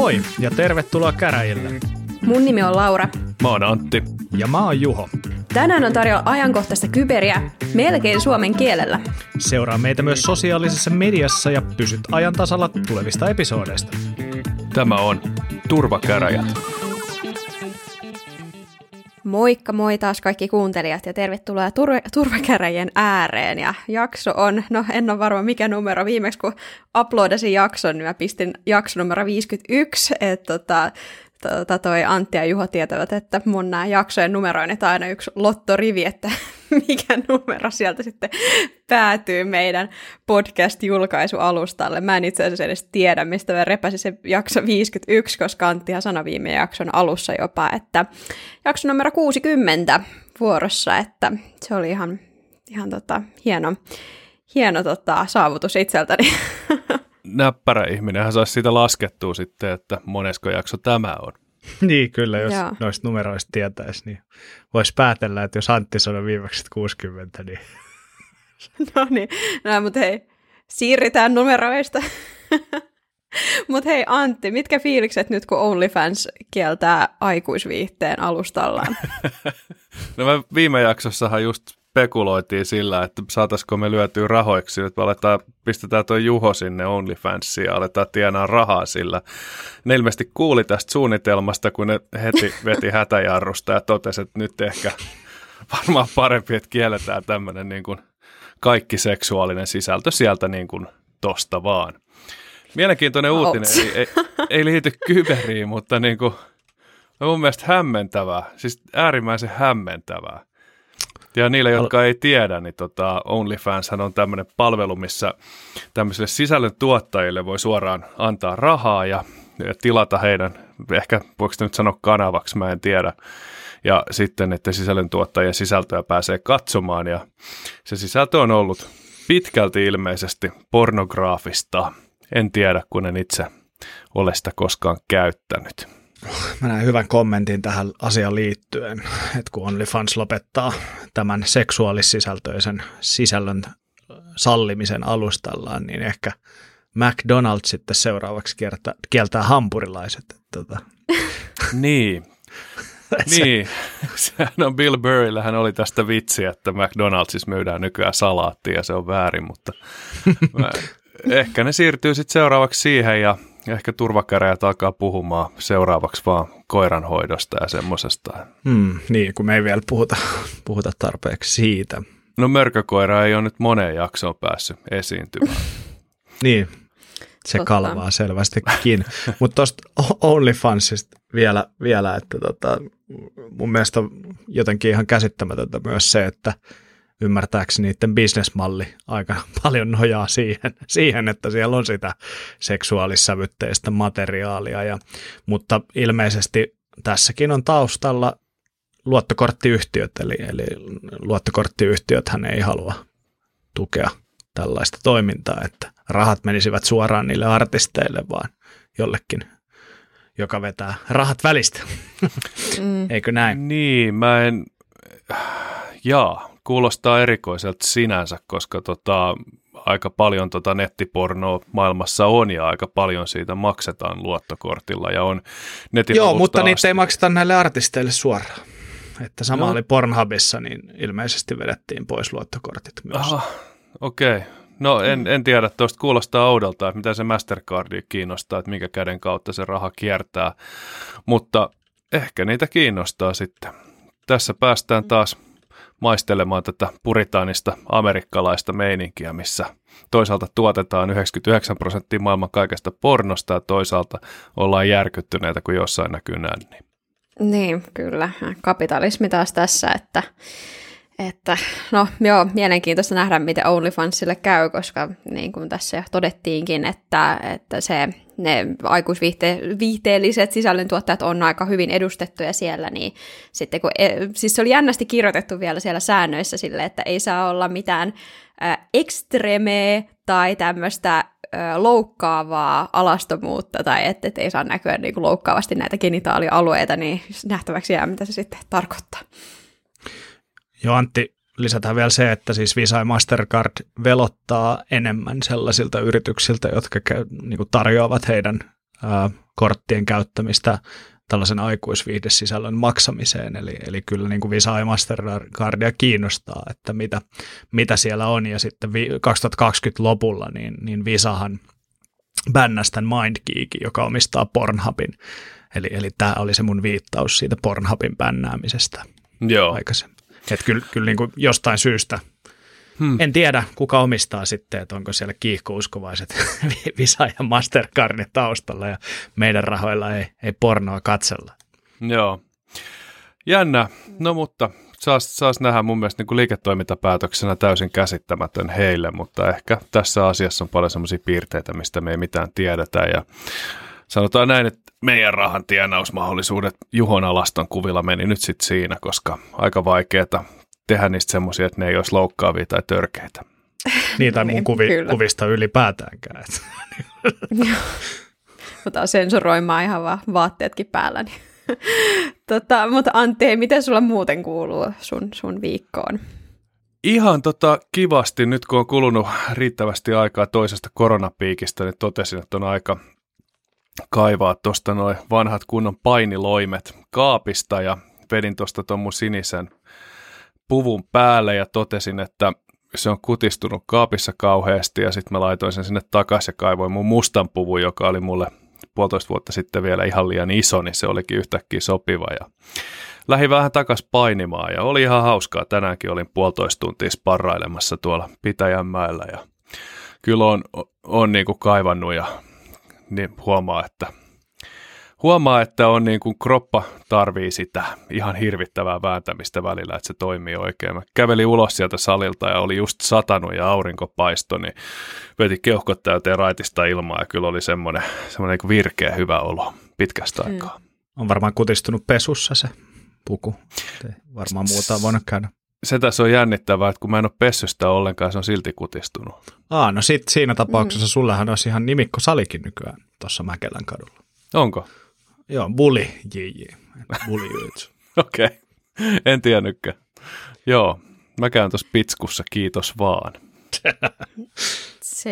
Moi ja tervetuloa käräjille. Mun nimi on Laura. Mä oon Antti. Ja mä oon Juho. Tänään on tarjolla ajankohtaista kyberiä melkein suomen kielellä. Seuraa meitä myös sosiaalisessa mediassa ja pysyt ajan tasalla tulevista episoodeista. Tämä on Turvakäräjät. Moikka moi taas kaikki kuuntelijat ja tervetuloa tur- turvakäräjien ääreen. Ja jakso on, no en ole varma mikä numero, viimeksi kun uploadasin jakson, niin mä pistin jakso numero 51, että tota, tota, toi Antti ja Juho tietävät, että mun nämä jaksojen numeroinnit aina yksi lottorivi, että mikä numero sieltä sitten päätyy meidän podcast-julkaisualustalle. Mä en itse asiassa edes tiedä, mistä mä repäsin se jakso 51, koska Anttihan sanoi viime jakson alussa jopa, että jakso numero 60 vuorossa, että se oli ihan, ihan tota, hieno, hieno tota, saavutus itseltäni. Näppärä ihminenhän saisi siitä laskettua sitten, että monesko jakso tämä on. niin, kyllä, jos Joo. noista numeroista tietäisi, niin voisi päätellä, että jos Antti sanoi viimeksi 60, niin... no niin, no, mutta hei, siirrytään numeroista. mutta hei Antti, mitkä fiilikset nyt, kun OnlyFans kieltää aikuisviihteen alustallaan? no mä viime jaksossahan just spekuloitiin sillä, että saataisiko me lyötyä rahoiksi, että me aletaan, pistetään tuo Juho sinne OnlyFansiin ja aletaan tienaa rahaa sillä. Ne ilmeisesti kuuli tästä suunnitelmasta, kun ne heti veti hätäjarrusta ja totesi, että nyt ehkä varmaan parempi, että kielletään tämmöinen niin kuin kaikki seksuaalinen sisältö sieltä niin kuin tosta vaan. Mielenkiintoinen uutinen, ei, ei, ei liity kyberiin, mutta niin kuin, mun mielestä hämmentävää, siis äärimmäisen hämmentävää ja niille, jotka ei tiedä, niin tota, OnlyFans on tämmöinen palvelu, missä tämmöisille sisällön tuottajille voi suoraan antaa rahaa ja, ja tilata heidän, ehkä voiko nyt sanoa kanavaksi, mä en tiedä. Ja sitten, että sisällöntuottajien sisältöä pääsee katsomaan ja se sisältö on ollut pitkälti ilmeisesti pornograafista. En tiedä, kun en itse ole sitä koskaan käyttänyt mä näen hyvän kommentin tähän asiaan liittyen, että kun OnlyFans lopettaa tämän seksuaalissisältöisen sisällön sallimisen alustallaan, niin ehkä McDonald's sitten seuraavaksi kieltää, kieltää hampurilaiset. Tota. niin. niin, sehän on Bill Burryllähän oli tästä vitsi, että McDonald'sissa myydään nykyään salaattia ja se on väärin, mutta mä, ehkä ne siirtyy sitten seuraavaksi siihen ja ehkä turvakäräjät alkaa puhumaan seuraavaksi vaan koiranhoidosta ja semmoisesta. Hmm, niin, kun me ei vielä puhuta, puhuta tarpeeksi siitä. No mörkökoira ei ole nyt moneen jaksoon päässyt esiintymään. niin, se Totta. kalvaa selvästikin. Mutta tuosta OnlyFansista vielä, vielä että tota, mun mielestä on jotenkin ihan käsittämätöntä myös se, että ymmärtääkseni niiden bisnesmalli aika paljon nojaa siihen, siihen että siellä on sitä seksuaalissävytteistä materiaalia, ja, mutta ilmeisesti tässäkin on taustalla luottokorttiyhtiöt, eli, eli luottokorttiyhtiöt hän ei halua tukea tällaista toimintaa, että rahat menisivät suoraan niille artisteille, vaan jollekin, joka vetää rahat välistä. Mm. Eikö näin? Niin, mä en... Jaa, kuulostaa erikoiselta sinänsä, koska tota, aika paljon tota nettipornoa maailmassa on ja aika paljon siitä maksetaan luottokortilla ja on netin Joo, mutta niitä ei makseta näille artisteille suoraan. Että sama no. oli Pornhubissa, niin ilmeisesti vedettiin pois luottokortit myös. okei. Okay. No en, en tiedä, tuosta kuulostaa oudolta, että mitä se Mastercardi kiinnostaa, että minkä käden kautta se raha kiertää, mutta ehkä niitä kiinnostaa sitten. Tässä päästään taas maistelemaan tätä puritaanista amerikkalaista meininkiä, missä toisaalta tuotetaan 99 prosenttia maailman kaikesta pornosta ja toisaalta ollaan järkyttyneitä, kun jossain näkyy nänni. Niin, kyllä. Kapitalismi taas tässä, että että no joo, mielenkiintoista nähdä, miten OnlyFansille käy, koska niin kuin tässä jo todettiinkin, että, että se, ne aikuisviihteelliset sisällöntuottajat on aika hyvin edustettuja siellä, niin sitten kun, e, siis se oli jännästi kirjoitettu vielä siellä säännöissä sille, että ei saa olla mitään ekstremeä tai tämmöistä loukkaavaa alastomuutta tai että et ei saa näkyä niin kuin loukkaavasti näitä genitaalialueita, niin nähtäväksi jää, mitä se sitten tarkoittaa. Joo, Antti, lisätään vielä se, että siis Visa ja Mastercard velottaa enemmän sellaisilta yrityksiltä, jotka käy, niin kuin tarjoavat heidän ää, korttien käyttämistä tällaisen aikuisviihdesisällön maksamiseen, eli, eli kyllä niin kuin Visa ja Mastercardia kiinnostaa, että mitä, mitä siellä on, ja sitten 2020 lopulla niin, niin Visahan bännäsi tämän MindGeekin, joka omistaa Pornhubin, eli, eli tämä oli se mun viittaus siitä Pornhubin bännäämisestä Joo. aikaisemmin. Että kyllä, kyllä niin kuin jostain syystä Hmm. En tiedä, kuka omistaa sitten, että onko siellä kiihkouskovaiset Visa ja Mastercardin taustalla ja meidän rahoilla ei, ei pornoa katsella. Joo. Jännä. No mutta saas, saas nähdä mun mielestä niin kuin liiketoimintapäätöksenä täysin käsittämätön heille, mutta ehkä tässä asiassa on paljon sellaisia piirteitä, mistä me ei mitään tiedetä ja sanotaan näin, että meidän rahan tienausmahdollisuudet Juhon alaston kuvilla meni nyt sitten siinä, koska aika vaikeaa tehdä niistä semmoisia, että ne ei olisi loukkaavia tai törkeitä. Niitä mun niin, kuvi, kuvista ylipäätäänkään. Mutta sensuroimaan ihan vaan vaatteetkin päällä. Niin. tota, mutta Antti, miten sulla muuten kuuluu sun, sun viikkoon? Ihan tota kivasti, nyt kun on kulunut riittävästi aikaa toisesta koronapiikistä, niin totesin, että on aika kaivaa tuosta noin vanhat kunnon painiloimet kaapista ja vedin tuosta tuon sinisen puvun päälle ja totesin, että se on kutistunut kaapissa kauheasti ja sitten mä laitoin sen sinne takaisin ja kaivoin mun mustan puvun, joka oli mulle puolitoista vuotta sitten vielä ihan liian iso, niin se olikin yhtäkkiä sopiva ja lähdin vähän takas painimaan ja oli ihan hauskaa. Tänäänkin olin puolitoista tuntia sparrailemassa tuolla Pitäjänmäellä ja kyllä on, on niin kuin kaivannut ja niin huomaa, että huomaa, että on niin kuin kroppa tarvii sitä ihan hirvittävää vääntämistä välillä, että se toimii oikein. Mä kävelin ulos sieltä salilta ja oli just satanut ja aurinko paisto, niin veti keuhkot täyteen raitista ilmaa ja kyllä oli semmoinen, semmoinen niin virkeä hyvä olo pitkästä mm. aikaa. On varmaan kutistunut pesussa se puku. Ei varmaan muuta on voinut käydä. Se tässä on jännittävää, että kun mä en ole pessystä ollenkaan, se on silti kutistunut. Aa, no sit siinä tapauksessa mm. sullehan olisi ihan nimikko salikin nykyään tuossa Mäkelän kadulla. Onko? Joo, Bully JJ. Bully Okei, okay. en tiennytkään. Joo, mä käyn tuossa pitskussa, kiitos vaan.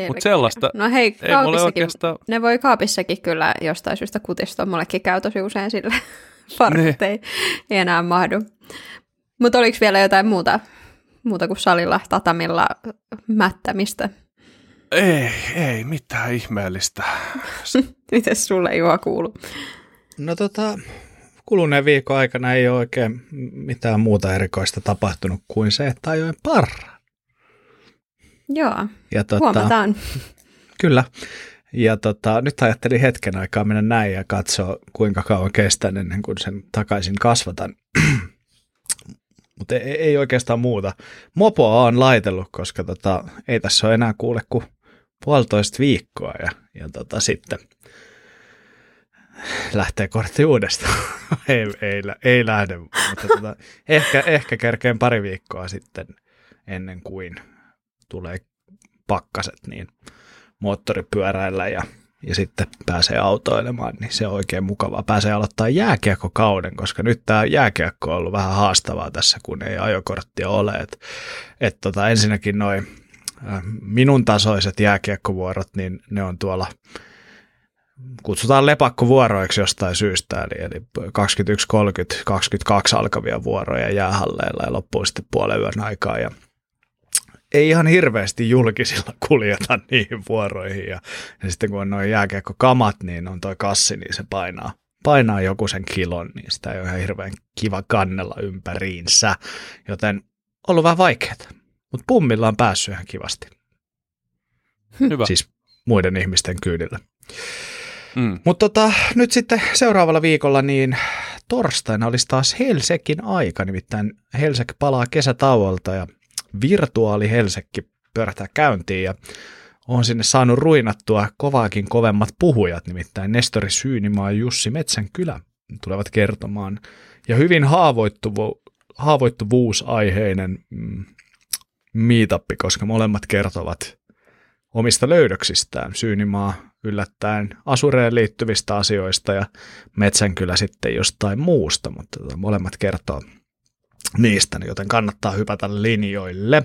Mutta sellaista no hei, ei mulle oikeastaan... ne voi kaapissakin kyllä jostain syystä kutistua. Mullekin käy tosi usein sille farkut ei, ei enää mahdu. Mutta oliko vielä jotain muuta, muuta kuin salilla, tatamilla mättämistä? Ei, ei mitään ihmeellistä. Miten sulle Juha kuuluu? No tota, kuluneen viikon aikana ei ole oikein mitään muuta erikoista tapahtunut kuin se, että ajoin parra. Joo, ja tota, huomataan. Kyllä. Ja tota, nyt ajattelin hetken aikaa mennä näin ja katsoa, kuinka kauan kestän ennen kuin sen takaisin kasvatan. Mutta ei, ei, oikeastaan muuta. Mopoa on laitellut, koska tota, ei tässä ole enää kuule kuin puolitoista viikkoa ja, ja tota, sitten – lähtee kortti uudestaan. ei, ei, ei lähde, mutta tota, ehkä, ehkä kerkeen pari viikkoa sitten ennen kuin tulee pakkaset, niin moottoripyöräillä ja, ja sitten pääsee autoilemaan, niin se on oikein mukavaa. Pääsee aloittaa jääkiekkokauden, koska nyt tämä jääkiekko on ollut vähän haastavaa tässä, kun ei ajokorttia ole. Et, et tota, ensinnäkin noin äh, minun tasoiset jääkiekkovuorot, niin ne on tuolla – kutsutaan lepakkovuoroiksi jostain syystä, eli, eli 21, 30, 22 alkavia vuoroja jäähalleilla ja loppuu sitten puolen yön aikaa ja ei ihan hirveästi julkisilla kuljeta niihin vuoroihin ja, ja sitten kun on noin jääkiekkokamat, niin on toi kassi, niin se painaa, painaa joku sen kilon, niin sitä ei ole ihan hirveän kiva kannella ympäriinsä, joten ollut vähän vaikeaa, mutta pummilla on päässyt ihan kivasti. Hyvä. Siis muiden ihmisten kyydillä. Mm. Mutta tota, nyt sitten seuraavalla viikolla niin torstaina olisi taas Helsekin aika, nimittäin Helsek palaa kesätauolta ja virtuaali Helsekki pyörähtää käyntiin ja on sinne saanut ruinattua kovaakin kovemmat puhujat, nimittäin Nestori Syynimaa ja Jussi Metsänkylä tulevat kertomaan. Ja hyvin haavoittuvu, haavoittuvuusaiheinen mm, meetappi, koska molemmat kertovat omista löydöksistään. Syynimaa yllättäen asureen liittyvistä asioista ja Metsänkylä sitten jostain muusta, mutta tota, molemmat kertoo niistä, joten kannattaa hypätä linjoille.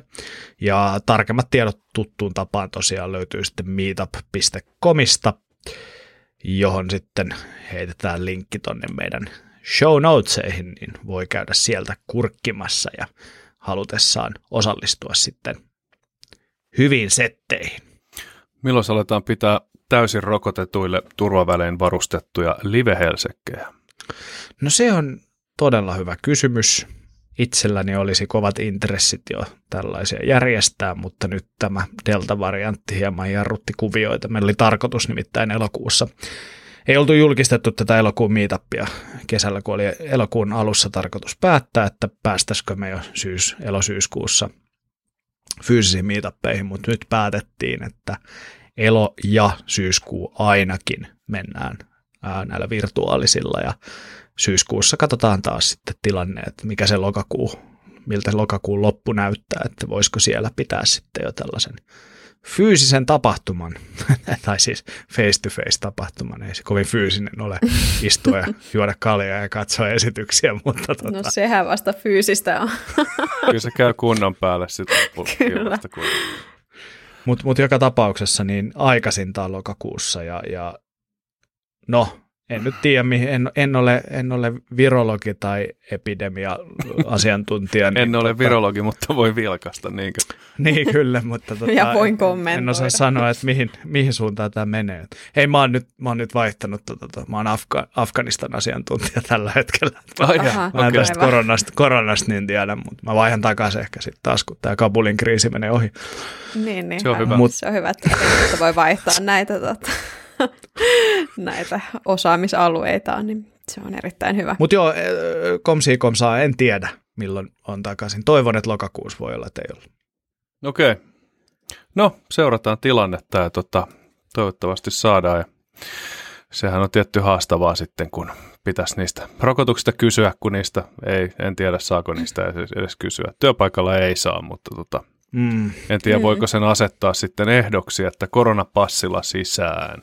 Ja tarkemmat tiedot tuttuun tapaan tosiaan löytyy sitten meetup.comista. johon sitten heitetään linkki tonne meidän show notesihin, niin voi käydä sieltä kurkkimassa ja halutessaan osallistua sitten hyvin setteihin. Milloin aletaan pitää täysin rokotetuille turvavälein varustettuja live-helsekkejä? No se on todella hyvä kysymys. Itselläni olisi kovat intressit jo tällaisia järjestää, mutta nyt tämä Delta-variantti hieman jarrutti kuvioita. Meillä oli tarkoitus nimittäin elokuussa. Ei oltu julkistettu tätä elokuun meetupia kesällä, kun oli elokuun alussa tarkoitus päättää, että päästäisikö me jo syys, elosyyskuussa fyysisiin meetuppeihin, mutta nyt päätettiin, että elo- ja syyskuu ainakin mennään ää, näillä virtuaalisilla ja syyskuussa katsotaan taas sitten tilanne, että mikä se lokakuu, miltä lokakuun loppu näyttää, että voisiko siellä pitää sitten jo tällaisen fyysisen tapahtuman, tai siis face-to-face tapahtuman, ei se kovin fyysinen ole istua ja juoda kaljaa ja katsoa esityksiä, mutta tota... No sehän vasta fyysistä on. Kyllä se käy kunnon päälle sitten. Kyllä. Mutta mut joka tapauksessa niin aikaisintaan lokakuussa ja, ja no en nyt tiedä, mihin, en, en, ole, en ole virologi tai epidemia-asiantuntija. en niin ole tota, virologi, mutta voi vilkasta, niinkö? niin, kyllä, mutta tota, ja voin kommentoida. En osaa sanoa, että mihin, mihin suuntaan tämä menee. Hei, mä oon nyt, mä oon nyt vaihtanut, tota, tota, mä oon Afga, Afganistan asiantuntija tällä hetkellä. Ai Aha, mä okay. tästä koronasta, koronasta niin tiedä, mutta mä vaihan takaisin ehkä sitten taas, kun tämä Kabulin kriisi menee ohi. Niin, niin. Se on hyvä. Mut, se on hyvä, että voi vaihtaa näitä tota, näitä osaamisalueita, niin se on erittäin hyvä. Mutta joo, komsi komsaa en tiedä, milloin on takaisin. Toivon, että lokakuussa voi olla, ole. Okei. Okay. No, seurataan tilannetta ja tota, toivottavasti saadaan. Ja sehän on tietty haastavaa sitten, kun pitäisi niistä rokotuksista kysyä, kun niistä ei, en tiedä saako niistä edes, edes kysyä. Työpaikalla ei saa, mutta tota, mm. en tiedä mm. voiko sen asettaa sitten ehdoksi, että koronapassilla sisään.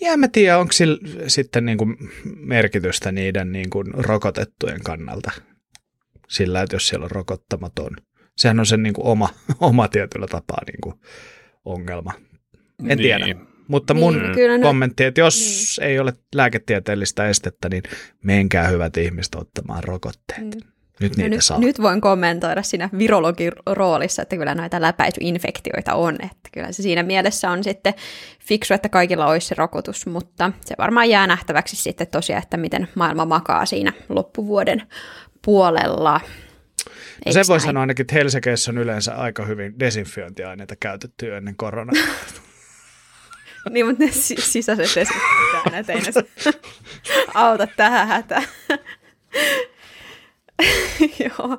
Ja en mä tiedä, onko sillä sitten niin kuin merkitystä niiden niin kuin rokotettujen kannalta sillä, että jos siellä on rokottamaton. Sehän on sen niin kuin oma, oma tietyllä tapaa niin kuin ongelma. En niin. tiedä. Mutta mun niin, kommentti, että jos niin. ei ole lääketieteellistä estettä, niin menkää hyvät ihmiset ottamaan rokotteet. Mm. Nyt, niitä nyt, saa. nyt voin kommentoida siinä virologin roolissa, että kyllä noita läpäisyinfektioita on. Että kyllä se siinä mielessä on sitten fiksu, että kaikilla olisi se rokotus, mutta se varmaan jää nähtäväksi sitten tosiaan, että miten maailma makaa siinä loppuvuoden puolella. No se voi sanoa ainakin, että Helsingissä on yleensä aika hyvin desinfiointiaineita käytetty ennen koronaa. niin, mutta ne sisäiset desinfiointiaineet ei auta tähän hätään. Joo.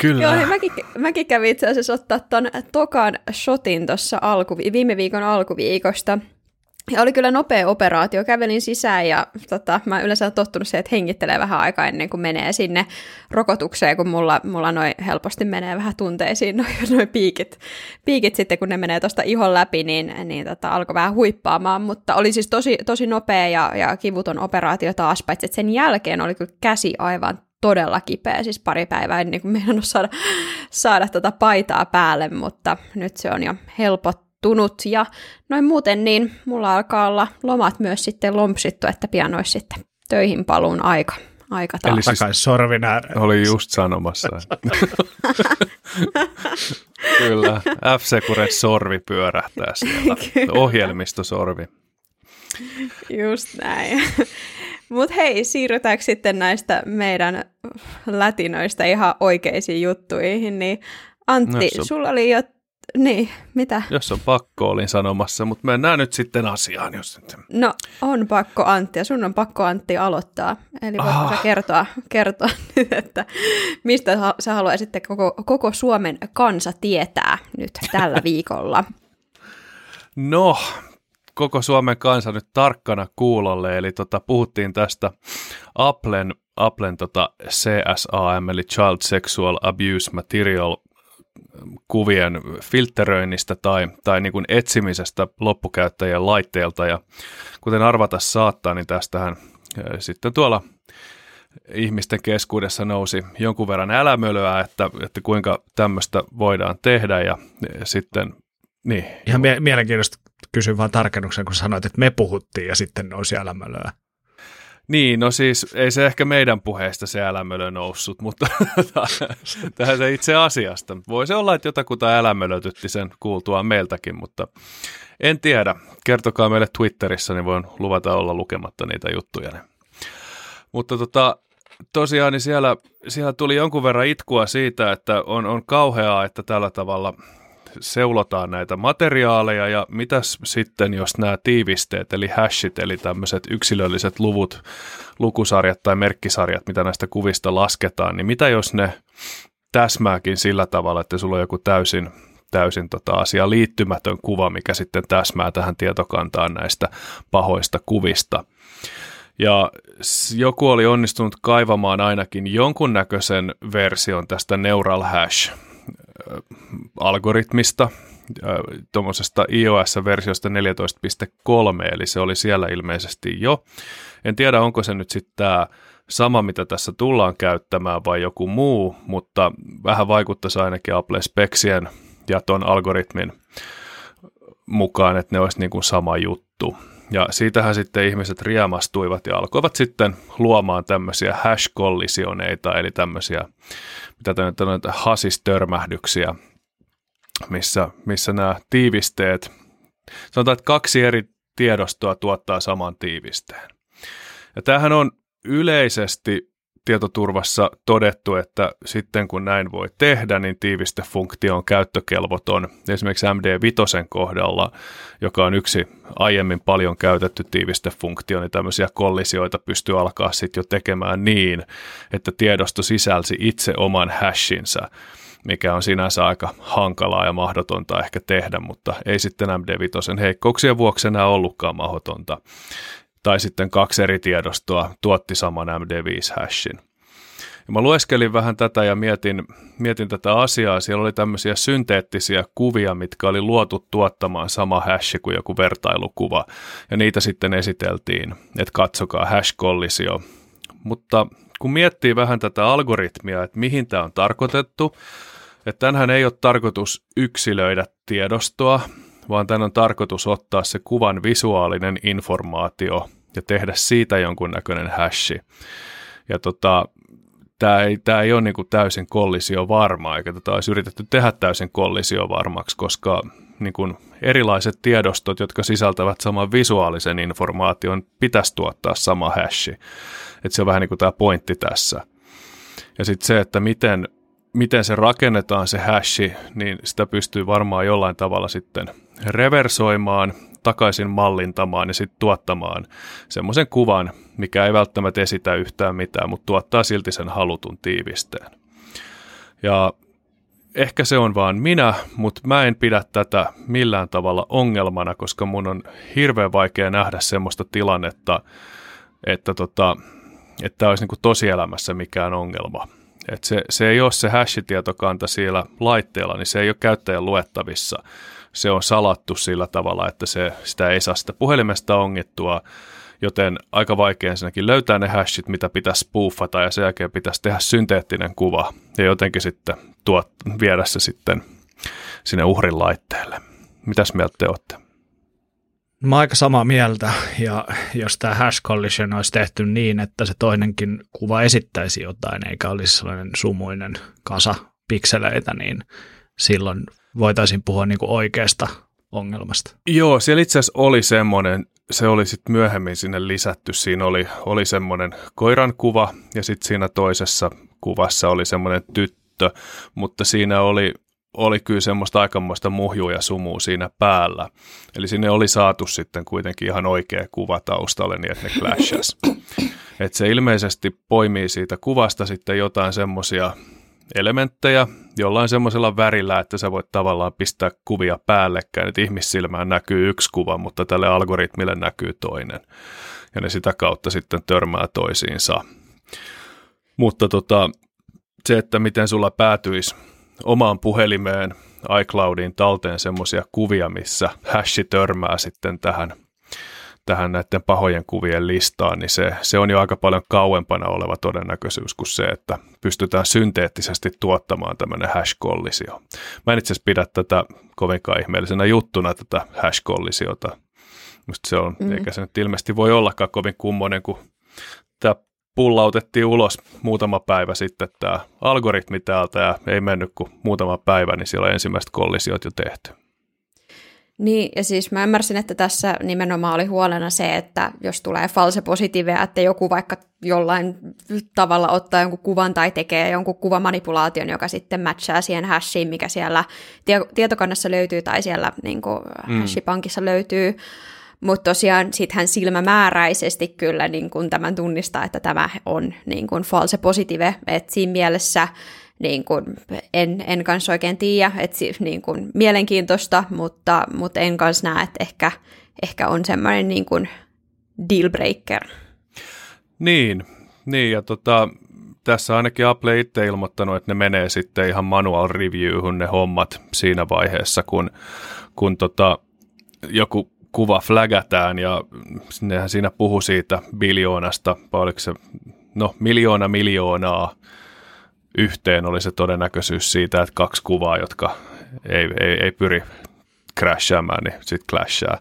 Kyllä. Joo, mäkin, mäkin kävin itse asiassa ottaa tuon tokan shotin tuossa alku, viime viikon alkuviikosta. Ja oli kyllä nopea operaatio. Kävelin sisään ja tota, mä yleensä olen tottunut siihen, että hengittelee vähän aikaa ennen kuin menee sinne rokotukseen, kun mulla, mulla noin helposti menee vähän tunteisiin noin noi piikit, piikit sitten, kun ne menee tuosta ihon läpi, niin, niin tota, alkoi vähän huippaamaan, mutta oli siis tosi, tosi nopea ja, ja kivuton operaatio taas, paitsi että sen jälkeen oli kyllä käsi aivan todella kipeä, siis pari päivää ennen kuin meidän on saada, saada tota paitaa päälle, mutta nyt se on jo helpottunut ja noin muuten niin mulla alkaa olla lomat myös sitten lompsittu, että pian olisi sitten töihin paluun aika. Aika taas. Eli siis sorvin Oli just sanomassa. Kyllä, f sorvi pyörähtää siellä. Ohjelmistosorvi. Just näin. Mutta hei, siirrytäänkö sitten näistä meidän latinoista ihan oikeisiin juttuihin, niin Antti, no, on... sulla oli jo niin, mitä? Jos on pakko, olin sanomassa, mutta mennään nyt sitten asiaan. Jos... No, on pakko Antti, ja sun on pakko Antti aloittaa. Eli voitko ah. kertoa, kertoa nyt, että mistä sä haluaisit koko, koko Suomen kansa tietää nyt tällä viikolla? No, koko Suomen kansa nyt tarkkana kuulolle, eli tota, puhuttiin tästä Applen, Applen tota CSAM, eli Child Sexual Abuse Material kuvien filteröinnistä tai, tai niin kuin etsimisestä loppukäyttäjien laitteelta. Ja kuten arvata saattaa, niin tästähän sitten tuolla ihmisten keskuudessa nousi jonkun verran älämölöä, että, että kuinka tämmöistä voidaan tehdä ja sitten niin. Ihan mie- mielenkiintoista kysyn vaan tarkennuksen, kun sanoit, että me puhuttiin ja sitten nousi älämölöä. Niin, no siis ei se ehkä meidän puheesta se älämölö noussut, mutta tähän se itse asiasta. Voi se olla, että jotakuta älämölötytti sen kuultua meiltäkin, mutta en tiedä. Kertokaa meille Twitterissä, niin voin luvata olla lukematta niitä juttuja. Mutta tota, tosiaan niin siellä, siellä tuli jonkun verran itkua siitä, että on, on kauheaa, että tällä tavalla seulotaan näitä materiaaleja ja mitäs sitten, jos nämä tiivisteet eli hashit eli tämmöiset yksilölliset luvut, lukusarjat tai merkkisarjat, mitä näistä kuvista lasketaan, niin mitä jos ne täsmääkin sillä tavalla, että sulla on joku täysin täysin tota asia liittymätön kuva, mikä sitten täsmää tähän tietokantaan näistä pahoista kuvista. Ja joku oli onnistunut kaivamaan ainakin jonkunnäköisen version tästä neural hash algoritmista, tuommoisesta iOS-versiosta 14.3, eli se oli siellä ilmeisesti jo. En tiedä, onko se nyt sitten tämä sama, mitä tässä tullaan käyttämään vai joku muu, mutta vähän vaikuttaisi ainakin Apple Specsien ja ton algoritmin mukaan, että ne olisi niin kuin sama juttu. Ja siitähän sitten ihmiset riemastuivat ja alkoivat sitten luomaan tämmöisiä hash-kollisioneita, eli tämmöisiä, mitä on, hasistörmähdyksiä, missä, missä nämä tiivisteet, sanotaan, että kaksi eri tiedostoa tuottaa saman tiivisteen. Ja tämähän on yleisesti tietoturvassa todettu, että sitten kun näin voi tehdä, niin tiivistefunktio on käyttökelvoton. Esimerkiksi MD5 kohdalla, joka on yksi aiemmin paljon käytetty tiivistefunktio, niin tämmöisiä kollisioita pystyy alkaa sitten jo tekemään niin, että tiedosto sisälsi itse oman hashinsa mikä on sinänsä aika hankalaa ja mahdotonta ehkä tehdä, mutta ei sitten MD5 heikkouksien vuoksi enää ollutkaan mahdotonta tai sitten kaksi eri tiedostoa tuotti saman MD5-hashin. Ja mä lueskelin vähän tätä ja mietin, mietin tätä asiaa. Siellä oli tämmöisiä synteettisiä kuvia, mitkä oli luotu tuottamaan sama hash kuin joku vertailukuva. Ja niitä sitten esiteltiin, että katsokaa hash-kollisio. Mutta kun miettii vähän tätä algoritmia, että mihin tämä on tarkoitettu, että tämähän ei ole tarkoitus yksilöidä tiedostoa, vaan tämän on tarkoitus ottaa se kuvan visuaalinen informaatio ja tehdä siitä jonkunnäköinen hashi. Ja tota, tämä ei, tämä ei ole niin kuin täysin kollisio varma, eikä tätä olisi yritetty tehdä täysin kollisio varmaksi, koska niin kuin erilaiset tiedostot, jotka sisältävät saman visuaalisen informaation, pitäisi tuottaa sama hashi. Että se on vähän niin kuin tämä pointti tässä. Ja sitten se, että miten miten se rakennetaan se hashi, niin sitä pystyy varmaan jollain tavalla sitten reversoimaan, takaisin mallintamaan ja sitten tuottamaan semmoisen kuvan, mikä ei välttämättä esitä yhtään mitään, mutta tuottaa silti sen halutun tiivisteen. Ja ehkä se on vaan minä, mutta mä en pidä tätä millään tavalla ongelmana, koska mun on hirveän vaikea nähdä semmoista tilannetta, että tota, että olisi niin tosielämässä mikään ongelma. Et se, se ei ole se hash-tietokanta siellä laitteella, niin se ei ole käyttäjän luettavissa. Se on salattu sillä tavalla, että se, sitä ei saa sitä puhelimesta ongittua, joten aika vaikea ensinnäkin löytää ne hashit, mitä pitäisi spoofata ja sen jälkeen pitäisi tehdä synteettinen kuva ja jotenkin sitten tuot, viedä se sitten sinne uhrin laitteelle. Mitäs mieltä te olette? Mä aika samaa mieltä, ja jos tämä hash collision olisi tehty niin, että se toinenkin kuva esittäisi jotain, eikä olisi sellainen sumuinen kasa pikseleitä, niin silloin voitaisiin puhua niin kuin oikeasta ongelmasta. Joo, siellä itse asiassa oli semmoinen, se oli sitten myöhemmin sinne lisätty, siinä oli, oli semmoinen koiran kuva, ja sitten siinä toisessa kuvassa oli semmoinen tyttö, mutta siinä oli oli kyllä semmoista aikamoista muhjua ja sumua siinä päällä. Eli sinne oli saatu sitten kuitenkin ihan oikea kuva taustalle niin, että ne clashas. että se ilmeisesti poimii siitä kuvasta sitten jotain semmoisia elementtejä jollain semmoisella värillä, että sä voit tavallaan pistää kuvia päällekkäin, että ihmissilmään näkyy yksi kuva, mutta tälle algoritmille näkyy toinen. Ja ne sitä kautta sitten törmää toisiinsa. Mutta tota, se, että miten sulla päätyisi omaan puhelimeen iCloudiin talteen semmoisia kuvia, missä hashi törmää sitten tähän, tähän näiden pahojen kuvien listaan, niin se, se on jo aika paljon kauempana oleva todennäköisyys kuin se, että pystytään synteettisesti tuottamaan tämmöinen hash-kollisio. Mä en itse asiassa pidä tätä kovinkaan ihmeellisenä juttuna, tätä hash-kollisiota. Musta se on, mm. eikä se nyt ilmeisesti voi ollakaan kovin kummonen, kun tämä pullautettiin ulos muutama päivä sitten tämä algoritmi täältä ja ei mennyt kuin muutama päivä, niin siellä on ensimmäiset kollisiot jo tehty. Niin, ja siis mä ymmärsin, että tässä nimenomaan oli huolena se, että jos tulee false positiivia, että joku vaikka jollain tavalla ottaa jonkun kuvan tai tekee jonkun kuvamanipulaation, joka sitten matchaa siihen hashiin, mikä siellä tietokannassa löytyy tai siellä niin kuin mm. hashipankissa löytyy, mutta tosiaan sitten hän silmämääräisesti kyllä niin kuin tämän tunnistaa, että tämä on niin kuin false positive, että siinä mielessä niin kuin, en, en kanssa oikein tiedä, että niin kuin, mielenkiintoista, mutta, mutta en kanssa näe, että ehkä, ehkä on semmoinen niin kuin deal breaker. Niin, niin ja tota, tässä ainakin Apple itse ilmoittanut, että ne menee sitten ihan manual reviewhun ne hommat siinä vaiheessa, kun, kun tota, joku kuva flägätään ja nehän siinä puhu siitä biljoonasta, oliko se, no miljoona miljoonaa yhteen oli se todennäköisyys siitä, että kaksi kuvaa, jotka ei, ei, ei pyri crashaamaan, niin sitten clashaa.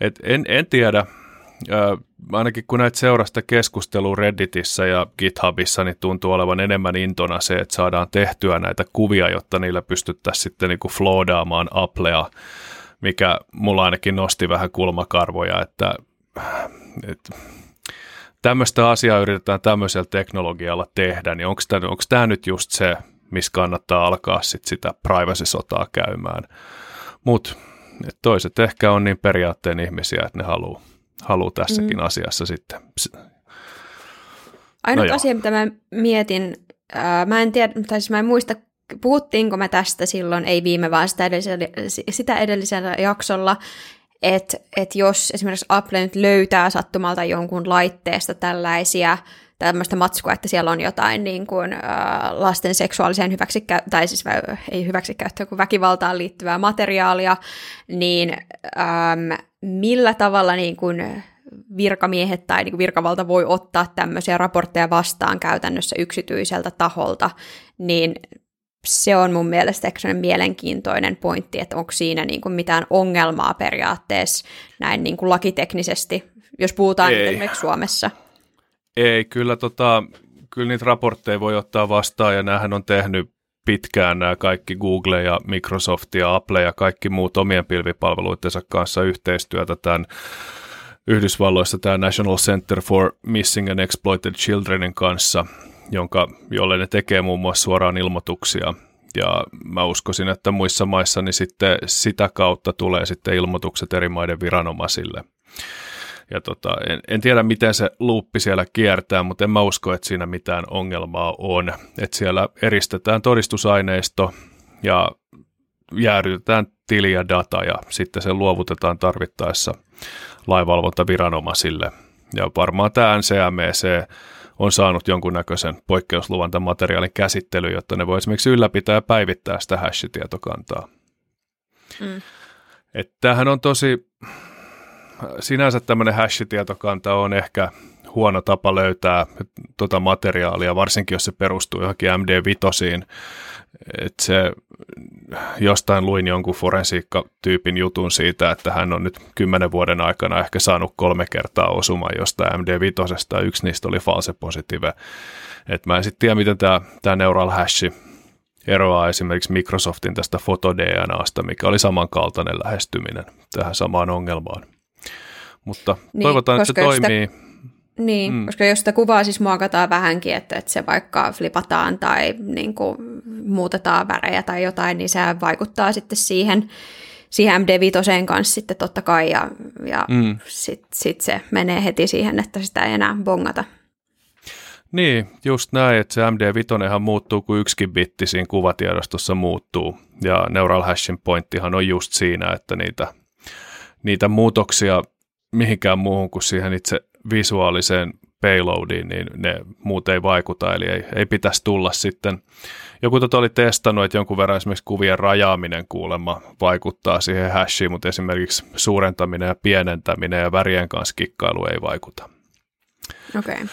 Et en, en tiedä, äh, ainakin kun näitä seurasta keskustelua Redditissä ja GitHubissa, niin tuntuu olevan enemmän intona se, että saadaan tehtyä näitä kuvia, jotta niillä pystyttäisiin sitten niin floodaamaan Applea mikä mulla ainakin nosti vähän kulmakarvoja, että, että tämmöistä asiaa yritetään tämmöisellä teknologialla tehdä, niin onko tämä, onko tämä nyt just se, missä kannattaa alkaa sit sitä privacy-sotaa käymään. Mutta toiset ehkä on niin periaatteen ihmisiä, että ne haluaa haluu tässäkin mm. asiassa sitten. Ainut no asia, mitä mä mietin, ää, mä en tiedä, tai siis mä en muista puhuttiinko me tästä silloin, ei viime vaan sitä edellisellä, sitä edellisellä jaksolla, että et jos esimerkiksi Apple nyt löytää sattumalta jonkun laitteesta tällaisia tämmöistä matskua, että siellä on jotain niin kuin, äh, lasten seksuaaliseen hyväksikäyttöön, tai siis ei hyväksikäyttöön, kuin väkivaltaan liittyvää materiaalia, niin ähm, millä tavalla niin kuin virkamiehet tai niin kuin virkavalta voi ottaa tämmöisiä raportteja vastaan käytännössä yksityiseltä taholta, niin se on mun mielestä mielenkiintoinen pointti, että onko siinä niin kuin mitään ongelmaa periaatteessa näin niin kuin lakiteknisesti, jos puhutaan Ei. esimerkiksi Suomessa. Ei, kyllä, tota, kyllä niitä raportteja voi ottaa vastaan ja näähän on tehnyt pitkään nämä kaikki Google ja Microsoft ja Apple ja kaikki muut omien pilvipalveluittensa kanssa yhteistyötä tämän Yhdysvalloissa tämä National Center for Missing and Exploited Childrenin kanssa – jonka, jolle ne tekee muun muassa suoraan ilmoituksia. Ja mä uskoisin, että muissa maissa niin sitten sitä kautta tulee sitten ilmoitukset eri maiden viranomaisille. Ja tota, en, en tiedä, miten se luuppi siellä kiertää, mutta en mä usko, että siinä mitään ongelmaa on. Että siellä eristetään todistusaineisto ja jäädytetään tili ja data ja sitten se luovutetaan tarvittaessa lainvalvontaviranomaisille. Ja varmaan tämä NCMEC on saanut jonkunnäköisen poikkeusluvan tämän materiaalin käsittelyyn, jotta ne voi esimerkiksi ylläpitää ja päivittää sitä hash-tietokantaa. Mm. tämähän on tosi, sinänsä tämmöinen hash-tietokanta on ehkä huono tapa löytää tuota materiaalia, varsinkin jos se perustuu johonkin MD5, että se jostain luin jonkun forensiikkatyypin jutun siitä, että hän on nyt kymmenen vuoden aikana ehkä saanut kolme kertaa osuman jostain MD5, ja yksi niistä oli false positive. Et mä en sitten tiedä, miten tämä, neural hash eroaa esimerkiksi Microsoftin tästä fotodnaasta, mikä oli samankaltainen lähestyminen tähän samaan ongelmaan. Mutta niin, toivotaan, että se toimii. Sitä niin, mm. koska jos sitä kuvaa siis muokataan vähänkin, että, että se vaikka flipataan tai niin kuin, muutetaan värejä tai jotain, niin se vaikuttaa sitten siihen, siihen MD5 kanssa sitten totta kai, ja, ja mm. sitten sit se menee heti siihen, että sitä ei enää bongata. Niin, just näin, että se MD5 muuttuu, kun yksikin bitti siinä kuvatiedostossa muuttuu, ja Neural Hashin pointtihan on just siinä, että niitä, niitä muutoksia mihinkään muuhun kuin siihen itse visuaaliseen payloadiin, niin ne muut ei vaikuta, eli ei, ei pitäisi tulla sitten. Joku tota oli testannut, että jonkun verran esimerkiksi kuvien rajaaminen kuulemma vaikuttaa siihen hashiin, mutta esimerkiksi suurentaminen ja pienentäminen ja värien kanssa kikkailu ei vaikuta. Okay.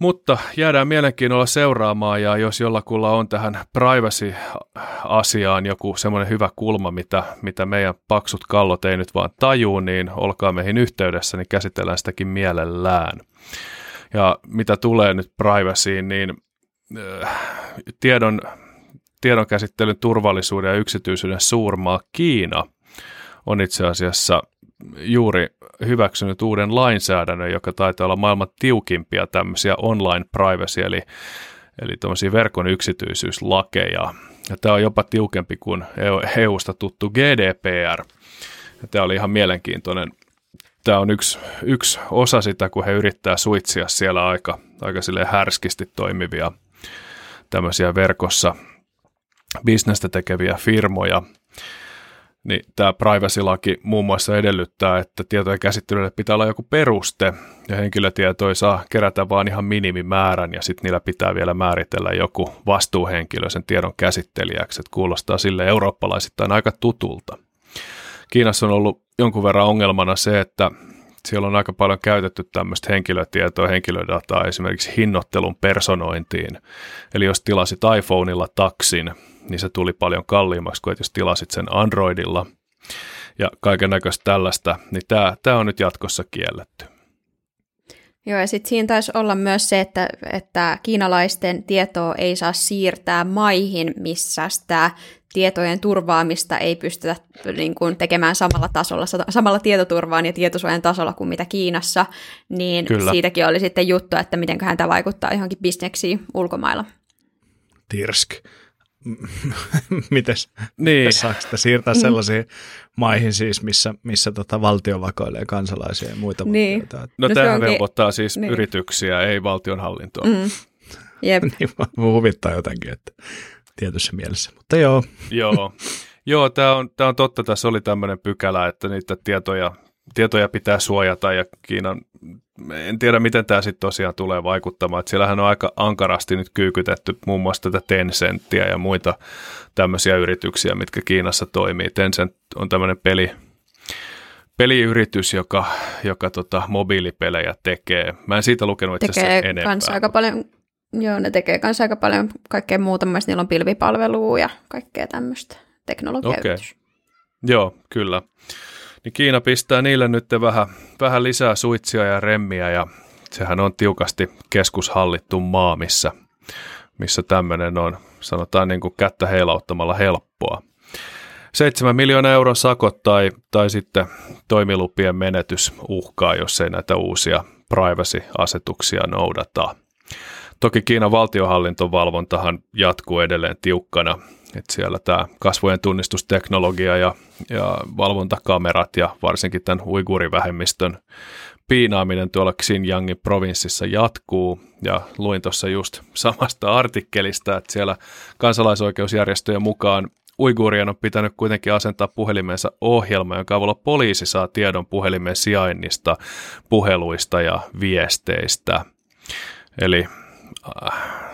Mutta jäädään mielenkiinnolla seuraamaan ja jos jollakulla on tähän privacy-asiaan joku semmoinen hyvä kulma, mitä, mitä meidän paksut kallot ei nyt vaan tajuu, niin olkaa meihin yhteydessä, niin käsitellään sitäkin mielellään. Ja mitä tulee nyt privacyin, niin äh, tiedon, tiedon käsittelyn turvallisuuden ja yksityisyyden suurmaa Kiina on itse asiassa juuri hyväksynyt uuden lainsäädännön, joka taitaa olla maailman tiukimpia tämmöisiä online privacy, eli, eli tämmöisiä verkon yksityisyyslakeja. Ja tämä on jopa tiukempi kuin EUsta tuttu GDPR. Ja tämä oli ihan mielenkiintoinen. Tämä on yksi, yksi osa sitä, kun he yrittää suitsia siellä aika, aika härskisti toimivia tämmöisiä verkossa bisnestä tekeviä firmoja – niin tämä privacy-laki muun muassa edellyttää, että tietojen käsittelylle pitää olla joku peruste, ja henkilötietoja saa kerätä vain ihan minimimäärän, ja sitten niillä pitää vielä määritellä joku vastuuhenkilö sen tiedon käsittelijäksi, että kuulostaa sille eurooppalaisittain aika tutulta. Kiinassa on ollut jonkun verran ongelmana se, että siellä on aika paljon käytetty tämmöistä henkilötietoa, henkilödataa esimerkiksi hinnoittelun personointiin. Eli jos tilasit iPhoneilla taksin, niin se tuli paljon kalliimmaksi kuin että jos tilasit sen Androidilla ja kaiken näköistä tällaista, niin tämä, tämä on nyt jatkossa kielletty. Joo, ja sitten siinä taisi olla myös se, että, että kiinalaisten tietoa ei saa siirtää maihin, missä sitä tietojen turvaamista ei pystytä niin kuin, tekemään samalla tasolla, samalla tietoturvaan ja tietosuojan tasolla kuin mitä Kiinassa, niin Kyllä. siitäkin oli sitten juttu, että miten tämä vaikuttaa johonkin bisneksiin ulkomailla. Tirsk. Mites, niin. saako sitä siirtää mm. sellaisiin maihin siis, missä, missä tota valtio vakoilee kansalaisia ja muita niin. No, no tämähän onkin... velvoittaa siis niin. yrityksiä, ei valtionhallintoa. Mm. Jep. niin, huvittaa jotenkin, että tietyssä mielessä, mutta joo. joo, joo tämä on, tämä on totta, tässä oli tämmöinen pykälä, että niitä tietoja, tietoja pitää suojata ja Kiinan en tiedä, miten tämä sitten tosiaan tulee vaikuttamaan. Että siellähän on aika ankarasti nyt kyykytetty muun muassa tätä Tencenttiä ja muita tämmöisiä yrityksiä, mitkä Kiinassa toimii. Tencent on tämmöinen peli, peliyritys, joka, joka tota, mobiilipelejä tekee. Mä en siitä lukenut itse asiassa enempää. Kanssa aika paljon, joo, ne tekee kanssa aika paljon kaikkea muuta. Myös niillä on pilvipalvelua ja kaikkea tämmöistä teknologiaa. Okay. Joo, kyllä niin Kiina pistää niille nyt vähän, vähän lisää suitsia ja remmiä ja sehän on tiukasti keskushallittu maa, missä, missä tämmöinen on, sanotaan niin kuin kättä heilauttamalla helppoa. 7 miljoonaa euron sakot tai, tai sitten toimilupien menetys uhkaa, jos ei näitä uusia privacy-asetuksia noudata. Toki Kiinan valtiohallintovalvontahan jatkuu edelleen tiukkana että siellä tämä kasvojen tunnistusteknologia ja, ja valvontakamerat ja varsinkin tämän uigurivähemmistön piinaaminen tuolla Xinjiangin provinssissa jatkuu. Ja luin tuossa just samasta artikkelista, että siellä kansalaisoikeusjärjestöjen mukaan uigurien on pitänyt kuitenkin asentaa puhelimensa ohjelma, jonka avulla poliisi saa tiedon puhelimen sijainnista, puheluista ja viesteistä. Eli äh,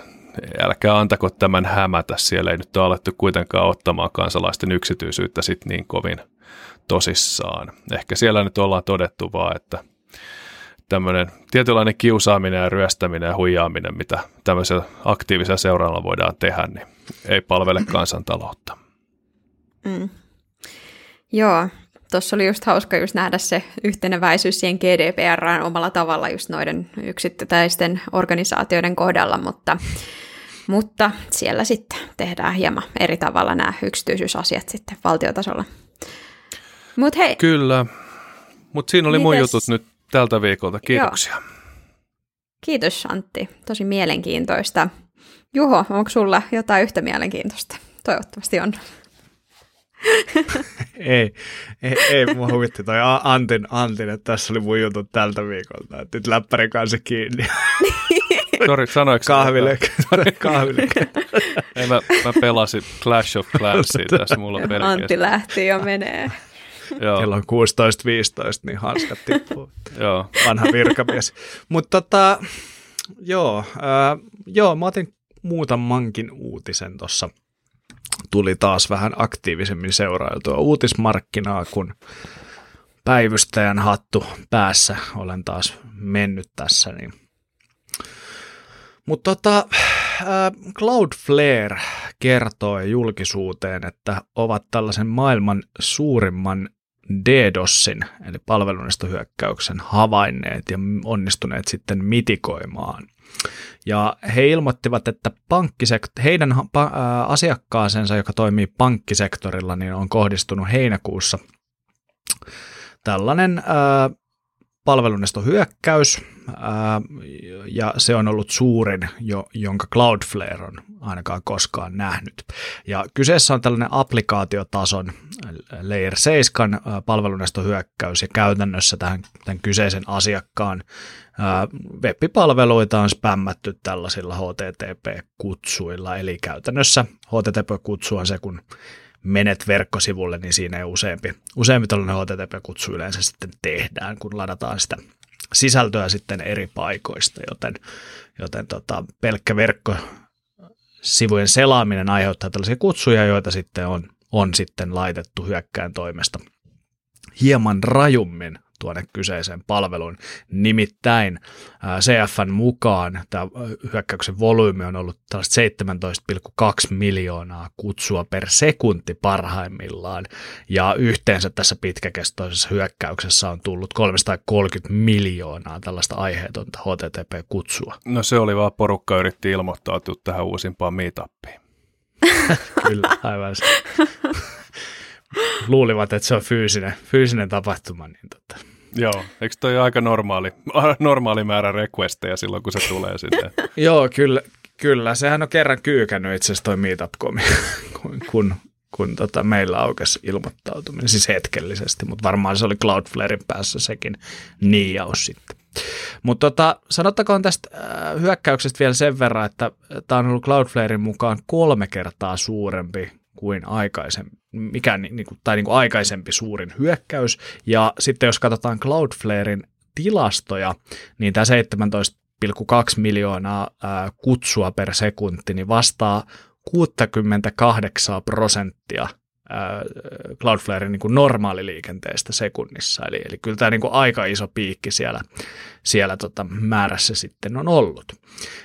älkää antako tämän hämätä, siellä ei nyt ole alettu kuitenkaan ottamaan kansalaisten yksityisyyttä sit niin kovin tosissaan. Ehkä siellä nyt ollaan todettu vaan, että tämmöinen tietynlainen kiusaaminen ja ryöstäminen ja huijaaminen, mitä tämmöisellä aktiivisella seuralla voidaan tehdä, niin ei palvele kansantaloutta. Mm. Joo, tuossa oli just hauska just nähdä se yhteneväisyys siihen GDPRään omalla tavalla just noiden yksittäisten organisaatioiden kohdalla, mutta mutta siellä sitten tehdään hieman eri tavalla nämä yksityisyysasiat sitten valtiotasolla. Mut hei. Kyllä, mutta siinä oli Mites? mun jutut nyt tältä viikolta. Kiitoksia. Joo. Kiitos Antti, tosi mielenkiintoista. Juho, onko sulla jotain yhtä mielenkiintoista? Toivottavasti on. ei, ei, ei mua huvitti toi Antin, Antin, että tässä oli mun jutut tältä viikolta, että nyt läppärin kanssa kiinni. Sori, sanoiko Kahville. Kahville. Ei, mä, mä pelasin Clash of Clansia tässä, mulla Antti lähti jo menee. kello on 16.15, niin hanskat tippuu. Joo. Vanha virkamies. Mutta tota, joo, äh, joo, mä otin muutamankin uutisen tuossa. Tuli taas vähän aktiivisemmin seurailtua uutismarkkinaa, kun päivystäjän hattu päässä olen taas mennyt tässä. Niin. Mutta tota, Cloudflare kertoi julkisuuteen, että ovat tällaisen maailman suurimman DDoSin, eli palvelunestohyökkäyksen, havainneet ja onnistuneet sitten mitikoimaan. Ja he ilmoittivat, että pankkisekt- heidän asiakkaasensa, joka toimii pankkisektorilla, niin on kohdistunut heinäkuussa tällainen ää, palvelunestohyökkäys, ja se on ollut suurin, jo, jonka Cloudflare on ainakaan koskaan nähnyt. Ja kyseessä on tällainen applikaatiotason Layer 7 palvelunestohyökkäys, ja käytännössä tähän, tämän kyseisen asiakkaan web-palveluita on spämmätty tällaisilla HTTP-kutsuilla, eli käytännössä HTTP-kutsu on se, kun menet verkkosivulle, niin siinä ei useampi, useampi tällainen HTTP-kutsu yleensä sitten tehdään, kun ladataan sitä sisältöä sitten eri paikoista, joten, joten tota, pelkkä verkkosivujen selaaminen aiheuttaa tällaisia kutsuja, joita sitten on, on sitten laitettu hyökkään toimesta hieman rajummin tuonne kyseiseen palveluun. Nimittäin CFN mukaan tämä hyökkäyksen volyymi on ollut 17,2 miljoonaa kutsua per sekunti parhaimmillaan, ja yhteensä tässä pitkäkestoisessa hyökkäyksessä on tullut 330 miljoonaa tällaista aiheetonta HTTP-kutsua. No se oli vaan porukka yritti ilmoittautua tähän uusimpaan meetappiin. Kyllä, aivan luulivat, että se on fyysinen, fyysinen tapahtuma. Niin tota. Joo, eikö toi aika normaali, normaali määrä requesteja silloin, kun se tulee sinne? Joo, kyllä, kyllä. Sehän on kerran kyykännyt itse asiassa toi Meetup.com, kun, kun, kun tota meillä aukesi ilmoittautuminen, siis hetkellisesti, mutta varmaan se oli Cloudflarein päässä sekin niijaus sitten. Mutta tota, sanottakoon tästä äh, hyökkäyksestä vielä sen verran, että tämä on ollut Cloudflarein mukaan kolme kertaa suurempi kuin aikaisempi, mikä, niin kuin, tai niin kuin aikaisempi suurin hyökkäys. Ja sitten jos katsotaan Cloudflarein tilastoja, niin tämä 17,2 miljoonaa kutsua per sekunti niin vastaa 68 prosenttia Cloudflaren niin normaaliliikenteestä sekunnissa. Eli, eli kyllä tämä niin kuin aika iso piikki siellä, siellä tota määrässä sitten on ollut.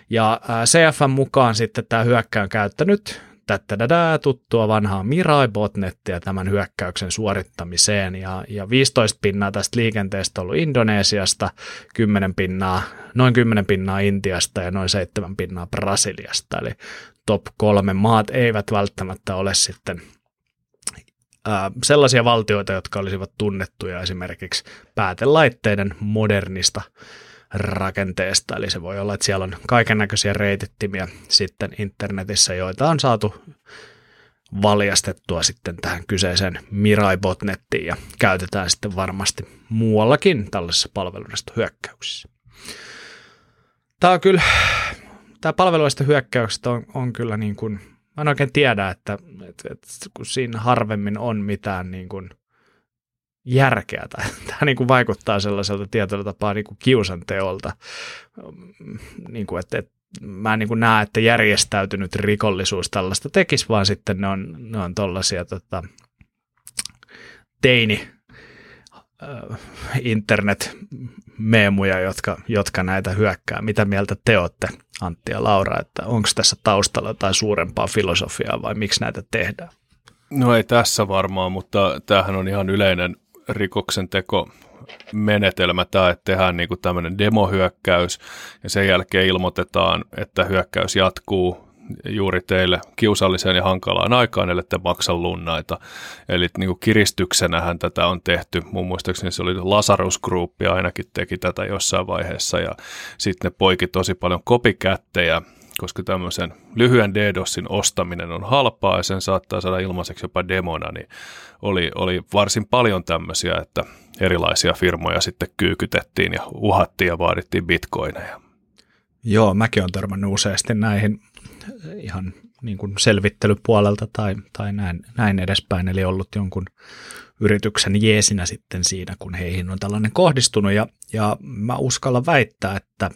Ja CFN mukaan sitten tämä hyökkäy on käyttänyt tätä tuttua vanhaa Mirai-botnettia tämän hyökkäyksen suorittamiseen. Ja, ja 15 pinnaa tästä liikenteestä ollut Indonesiasta, 10 pinnaa, noin 10 pinnaa Intiasta ja noin 7 pinnaa Brasiliasta, eli top kolme maat eivät välttämättä ole sitten ää, sellaisia valtioita, jotka olisivat tunnettuja esimerkiksi päätelaitteiden modernista rakenteesta, eli se voi olla, että siellä on kaiken näköisiä reitittimiä sitten internetissä, joita on saatu valjastettua sitten tähän kyseiseen Mirai-botnettiin ja käytetään sitten varmasti muuallakin tällaisessa palveluista hyökkäyksissä. Tämä on kyllä, tämä palveluista hyökkäykset on, on kyllä niin kuin, mä en oikein tiedä, että, että, että kun siinä harvemmin on mitään niin kuin – järkeä. Tai, tämä niin kuin vaikuttaa sellaiselta tietyllä tapaa niin kuin kiusanteolta. Niin kuin, että, että mä en niin kuin näe, että järjestäytynyt rikollisuus tällaista tekisi, vaan sitten ne on, ne on tollaisia tota, teini internet-meemuja, jotka, jotka näitä hyökkää. Mitä mieltä te olette, Antti ja Laura, että onko tässä taustalla jotain suurempaa filosofiaa vai miksi näitä tehdään? No ei tässä varmaan, mutta tämähän on ihan yleinen rikoksen teko menetelmä tämä, että tehdään niin kuin tämmöinen demohyökkäys ja sen jälkeen ilmoitetaan, että hyökkäys jatkuu juuri teille kiusalliseen ja hankalaan aikaan, ellei te maksa lunnaita. Eli niin kuin kiristyksenähän tätä on tehty. Mun muistaakseni se oli Lazarus Group ainakin teki tätä jossain vaiheessa ja sitten ne poiki tosi paljon kopikättejä koska tämmöisen lyhyen DDoSin ostaminen on halpaa ja sen saattaa saada ilmaiseksi jopa demona, niin oli, oli varsin paljon tämmöisiä, että erilaisia firmoja sitten kyykytettiin ja uhattiin ja vaadittiin bitcoineja. Joo, mäkin olen törmännyt useasti näihin ihan niin kuin selvittelypuolelta tai, tai näin, näin edespäin, eli ollut jonkun yrityksen jeesinä sitten siinä, kun heihin on tällainen kohdistunut. Ja, ja mä uskallan väittää, että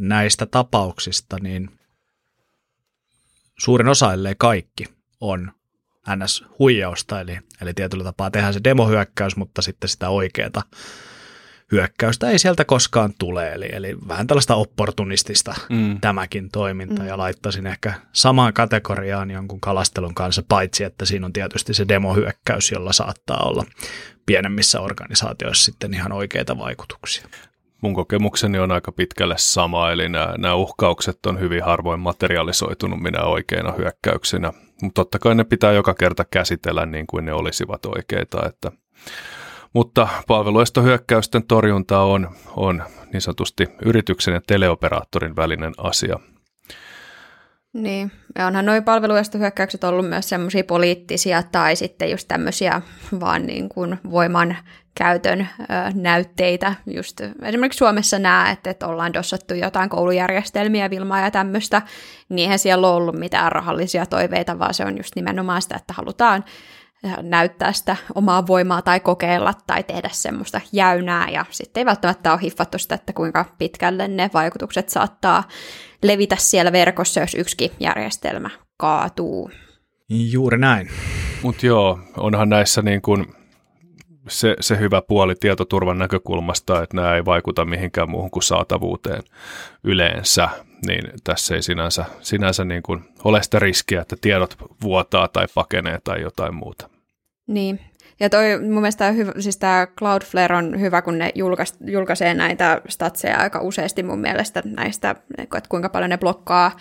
näistä tapauksista niin suurin osa, ellei kaikki, on NS-huijausta, eli, eli tietyllä tapaa tehdään se demohyökkäys, mutta sitten sitä oikeaa hyökkäystä ei sieltä koskaan tule, eli, eli vähän tällaista opportunistista mm. tämäkin toiminta, mm. ja laittaisin ehkä samaan kategoriaan jonkun kalastelun kanssa, paitsi että siinä on tietysti se demohyökkäys, jolla saattaa olla pienemmissä organisaatioissa sitten ihan oikeita vaikutuksia. Mun kokemukseni on aika pitkälle sama, eli nämä, nämä uhkaukset on hyvin harvoin materialisoitunut minä oikeina hyökkäyksinä, mutta totta kai ne pitää joka kerta käsitellä niin kuin ne olisivat oikeita, että mutta palveluestohyökkäysten torjunta on, on niin sanotusti yrityksen ja teleoperaattorin välinen asia. Niin, ja onhan nuo palveluestohyökkäykset ollut myös semmoisia poliittisia tai sitten just tämmöisiä vaan niin kuin voiman käytön ö, näytteitä. Just esimerkiksi Suomessa nämä, että, että ollaan dossattu jotain koulujärjestelmiä, Vilmaa ja tämmöistä, niin eihän siellä ole ollut mitään rahallisia toiveita, vaan se on just nimenomaan sitä, että halutaan näyttää sitä omaa voimaa tai kokeilla tai tehdä semmoista jäynää ja sitten ei välttämättä ole hiffattu sitä, että kuinka pitkälle ne vaikutukset saattaa levitä siellä verkossa, jos yksikin järjestelmä kaatuu. Juuri näin. Mutta joo, onhan näissä niin kun se, se hyvä puoli tietoturvan näkökulmasta, että nämä ei vaikuta mihinkään muuhun kuin saatavuuteen yleensä, niin tässä ei sinänsä, sinänsä niin kuin ole sitä riskiä, että tiedot vuotaa tai pakenee tai jotain muuta. Niin, ja toi mun mielestä hyvä, siis tämä Cloudflare on hyvä, kun ne julkais, julkaisee näitä statseja aika useasti mun mielestä näistä, että kuinka paljon ne blokkaa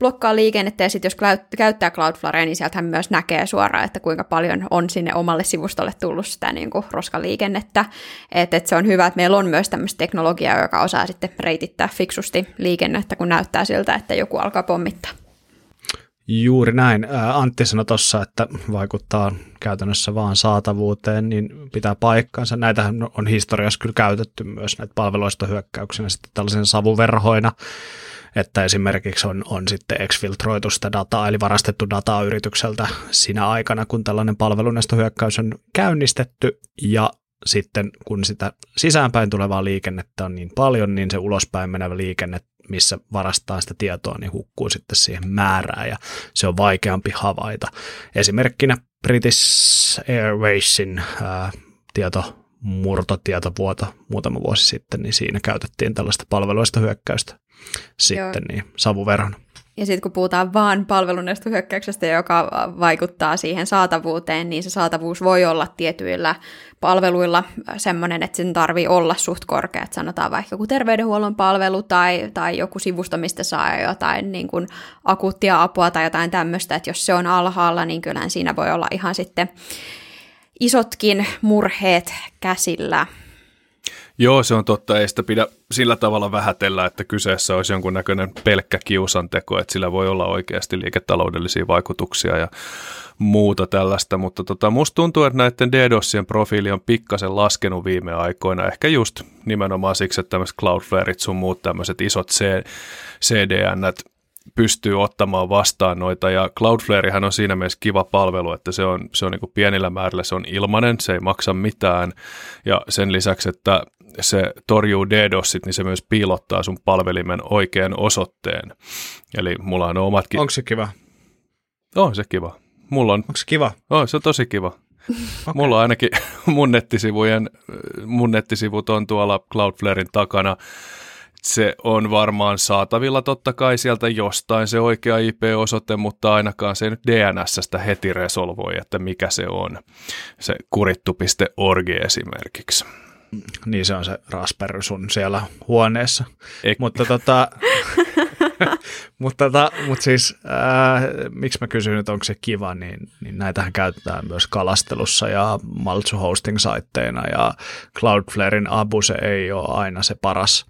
blokkaa liikennettä, ja sitten jos käyttää Cloudflarea, niin sieltähän myös näkee suoraan, että kuinka paljon on sinne omalle sivustolle tullut sitä niin kuin roskaliikennettä. Että et se on hyvä, että meillä on myös tämmöistä teknologiaa, joka osaa sitten reitittää fiksusti liikennettä, kun näyttää siltä, että joku alkaa pommittaa. Juuri näin. Antti sanoi tuossa, että vaikuttaa käytännössä vaan saatavuuteen, niin pitää paikkansa. Näitähän on historiassa kyllä käytetty myös näitä palveluista hyökkäyksenä sitten tällaisen savuverhoina, että esimerkiksi on, on sitten exfiltroitu sitä dataa, eli varastettu dataa yritykseltä siinä aikana, kun tällainen palvelunestohyökkäys on käynnistetty, ja sitten kun sitä sisäänpäin tulevaa liikennettä on niin paljon, niin se ulospäin menevä liikenne, missä varastaa sitä tietoa, niin hukkuu sitten siihen määrään ja se on vaikeampi havaita. Esimerkkinä British Airwaysin ää, tieto murtotietovuoto muutama vuosi sitten, niin siinä käytettiin tällaista palveluista hyökkäystä sitten niin savuverhon. Ja sitten kun puhutaan vaan palvelunestohyökkäyksestä, joka vaikuttaa siihen saatavuuteen, niin se saatavuus voi olla tietyillä palveluilla semmoinen, että sen tarvii olla suht korkea. Että sanotaan vaikka joku terveydenhuollon palvelu tai, tai joku sivusto, mistä saa jotain niin kuin akuuttia apua tai jotain tämmöistä, että jos se on alhaalla, niin kyllähän siinä voi olla ihan sitten isotkin murheet käsillä. Joo, se on totta. Ei sitä pidä sillä tavalla vähätellä, että kyseessä olisi jonkunnäköinen pelkkä kiusanteko, että sillä voi olla oikeasti liiketaloudellisia vaikutuksia ja muuta tällaista, mutta tota, musta tuntuu, että näiden DDoSien profiili on pikkasen laskenut viime aikoina, ehkä just nimenomaan siksi, että tämmöiset Cloudflareit sun muut tämmöiset isot CDN pystyy ottamaan vastaan noita, ja Cloudflarehan on siinä mielessä kiva palvelu, että se on, se on niin pienillä määrillä, se on ilmainen, se ei maksa mitään, ja sen lisäksi, että se torjuu DDoSit, niin se myös piilottaa sun palvelimen oikean osoitteen. Eli mulla on omatkin... Onko se kiva? On se kiva. Mulla on... Onko se kiva? On, se on tosi kiva. okay. Mulla on ainakin mun nettisivujen, mun nettisivut on tuolla Cloudflaren takana. Se on varmaan saatavilla totta kai sieltä jostain se oikea IP-osoite, mutta ainakaan se ei nyt DNSstä heti resolvoi, että mikä se on. Se kurittu.org esimerkiksi. Niin se on se Raspberry sun siellä huoneessa. Ek- mutta tota, mutta, tota, mutta siis äh, miksi mä kysyn, että onko se kiva, niin, niin näitähän käytetään myös kalastelussa ja Maltsu hosting saitteina ja Cloudflarein abu se ei ole aina se paras,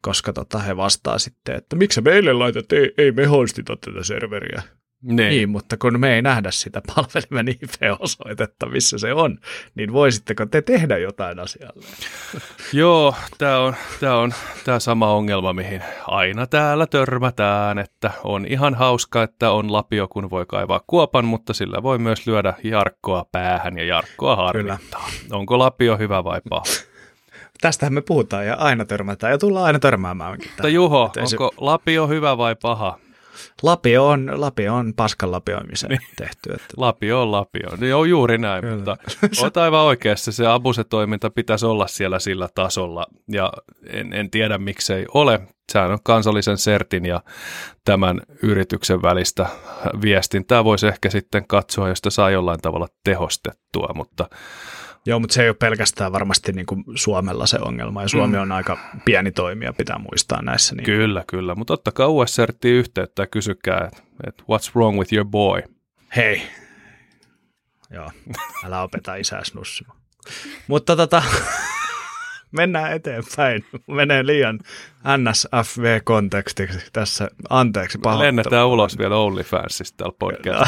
koska tota, he vastaa sitten, että miksi meille laitat, ei, ei me hostita tätä serveriä. Niin. niin, mutta kun me ei nähdä sitä palvelimen IP-osoitetta, missä se on, niin voisitteko te tehdä jotain asialle? Joo, tämä on, tämä on tämä sama ongelma, mihin aina täällä törmätään, että on ihan hauska, että on lapio, kun voi kaivaa kuopan, mutta sillä voi myös lyödä Jarkkoa päähän ja Jarkkoa harmittaa. Kyllä. Onko lapio hyvä vai paha? Tästähän me puhutaan ja aina törmätään ja tullaan aina törmäämäänkin. Mutta Juho, onko se... lapio hyvä vai paha? Lapio on, lapio on paskan lapioimiseen niin. tehty. Että... Lapio on lapio. No joo, juuri näin, Kyllä. mutta olet aivan oikeassa. Se abuse-toiminta pitäisi olla siellä sillä tasolla ja en, en tiedä miksei ole. Sehän on kansallisen sertin ja tämän yrityksen välistä viestintää voisi ehkä sitten katsoa, josta saa jollain tavalla tehostettua, mutta Joo, mutta se ei ole pelkästään varmasti niin kuin Suomella se ongelma, ja Suomi mm. on aika pieni toimija, pitää muistaa näissä. Niin. Kyllä, kyllä, mutta ottakaa USRT yhteyttä ja kysykää, että et what's wrong with your boy? Hei, joo, älä opeta isää snussimaan. mutta tota, mennään eteenpäin. Menee liian NSFV-kontekstiksi tässä. Anteeksi pahoittelu. Lennetään ulos vielä OnlyFansista täällä podcastilla.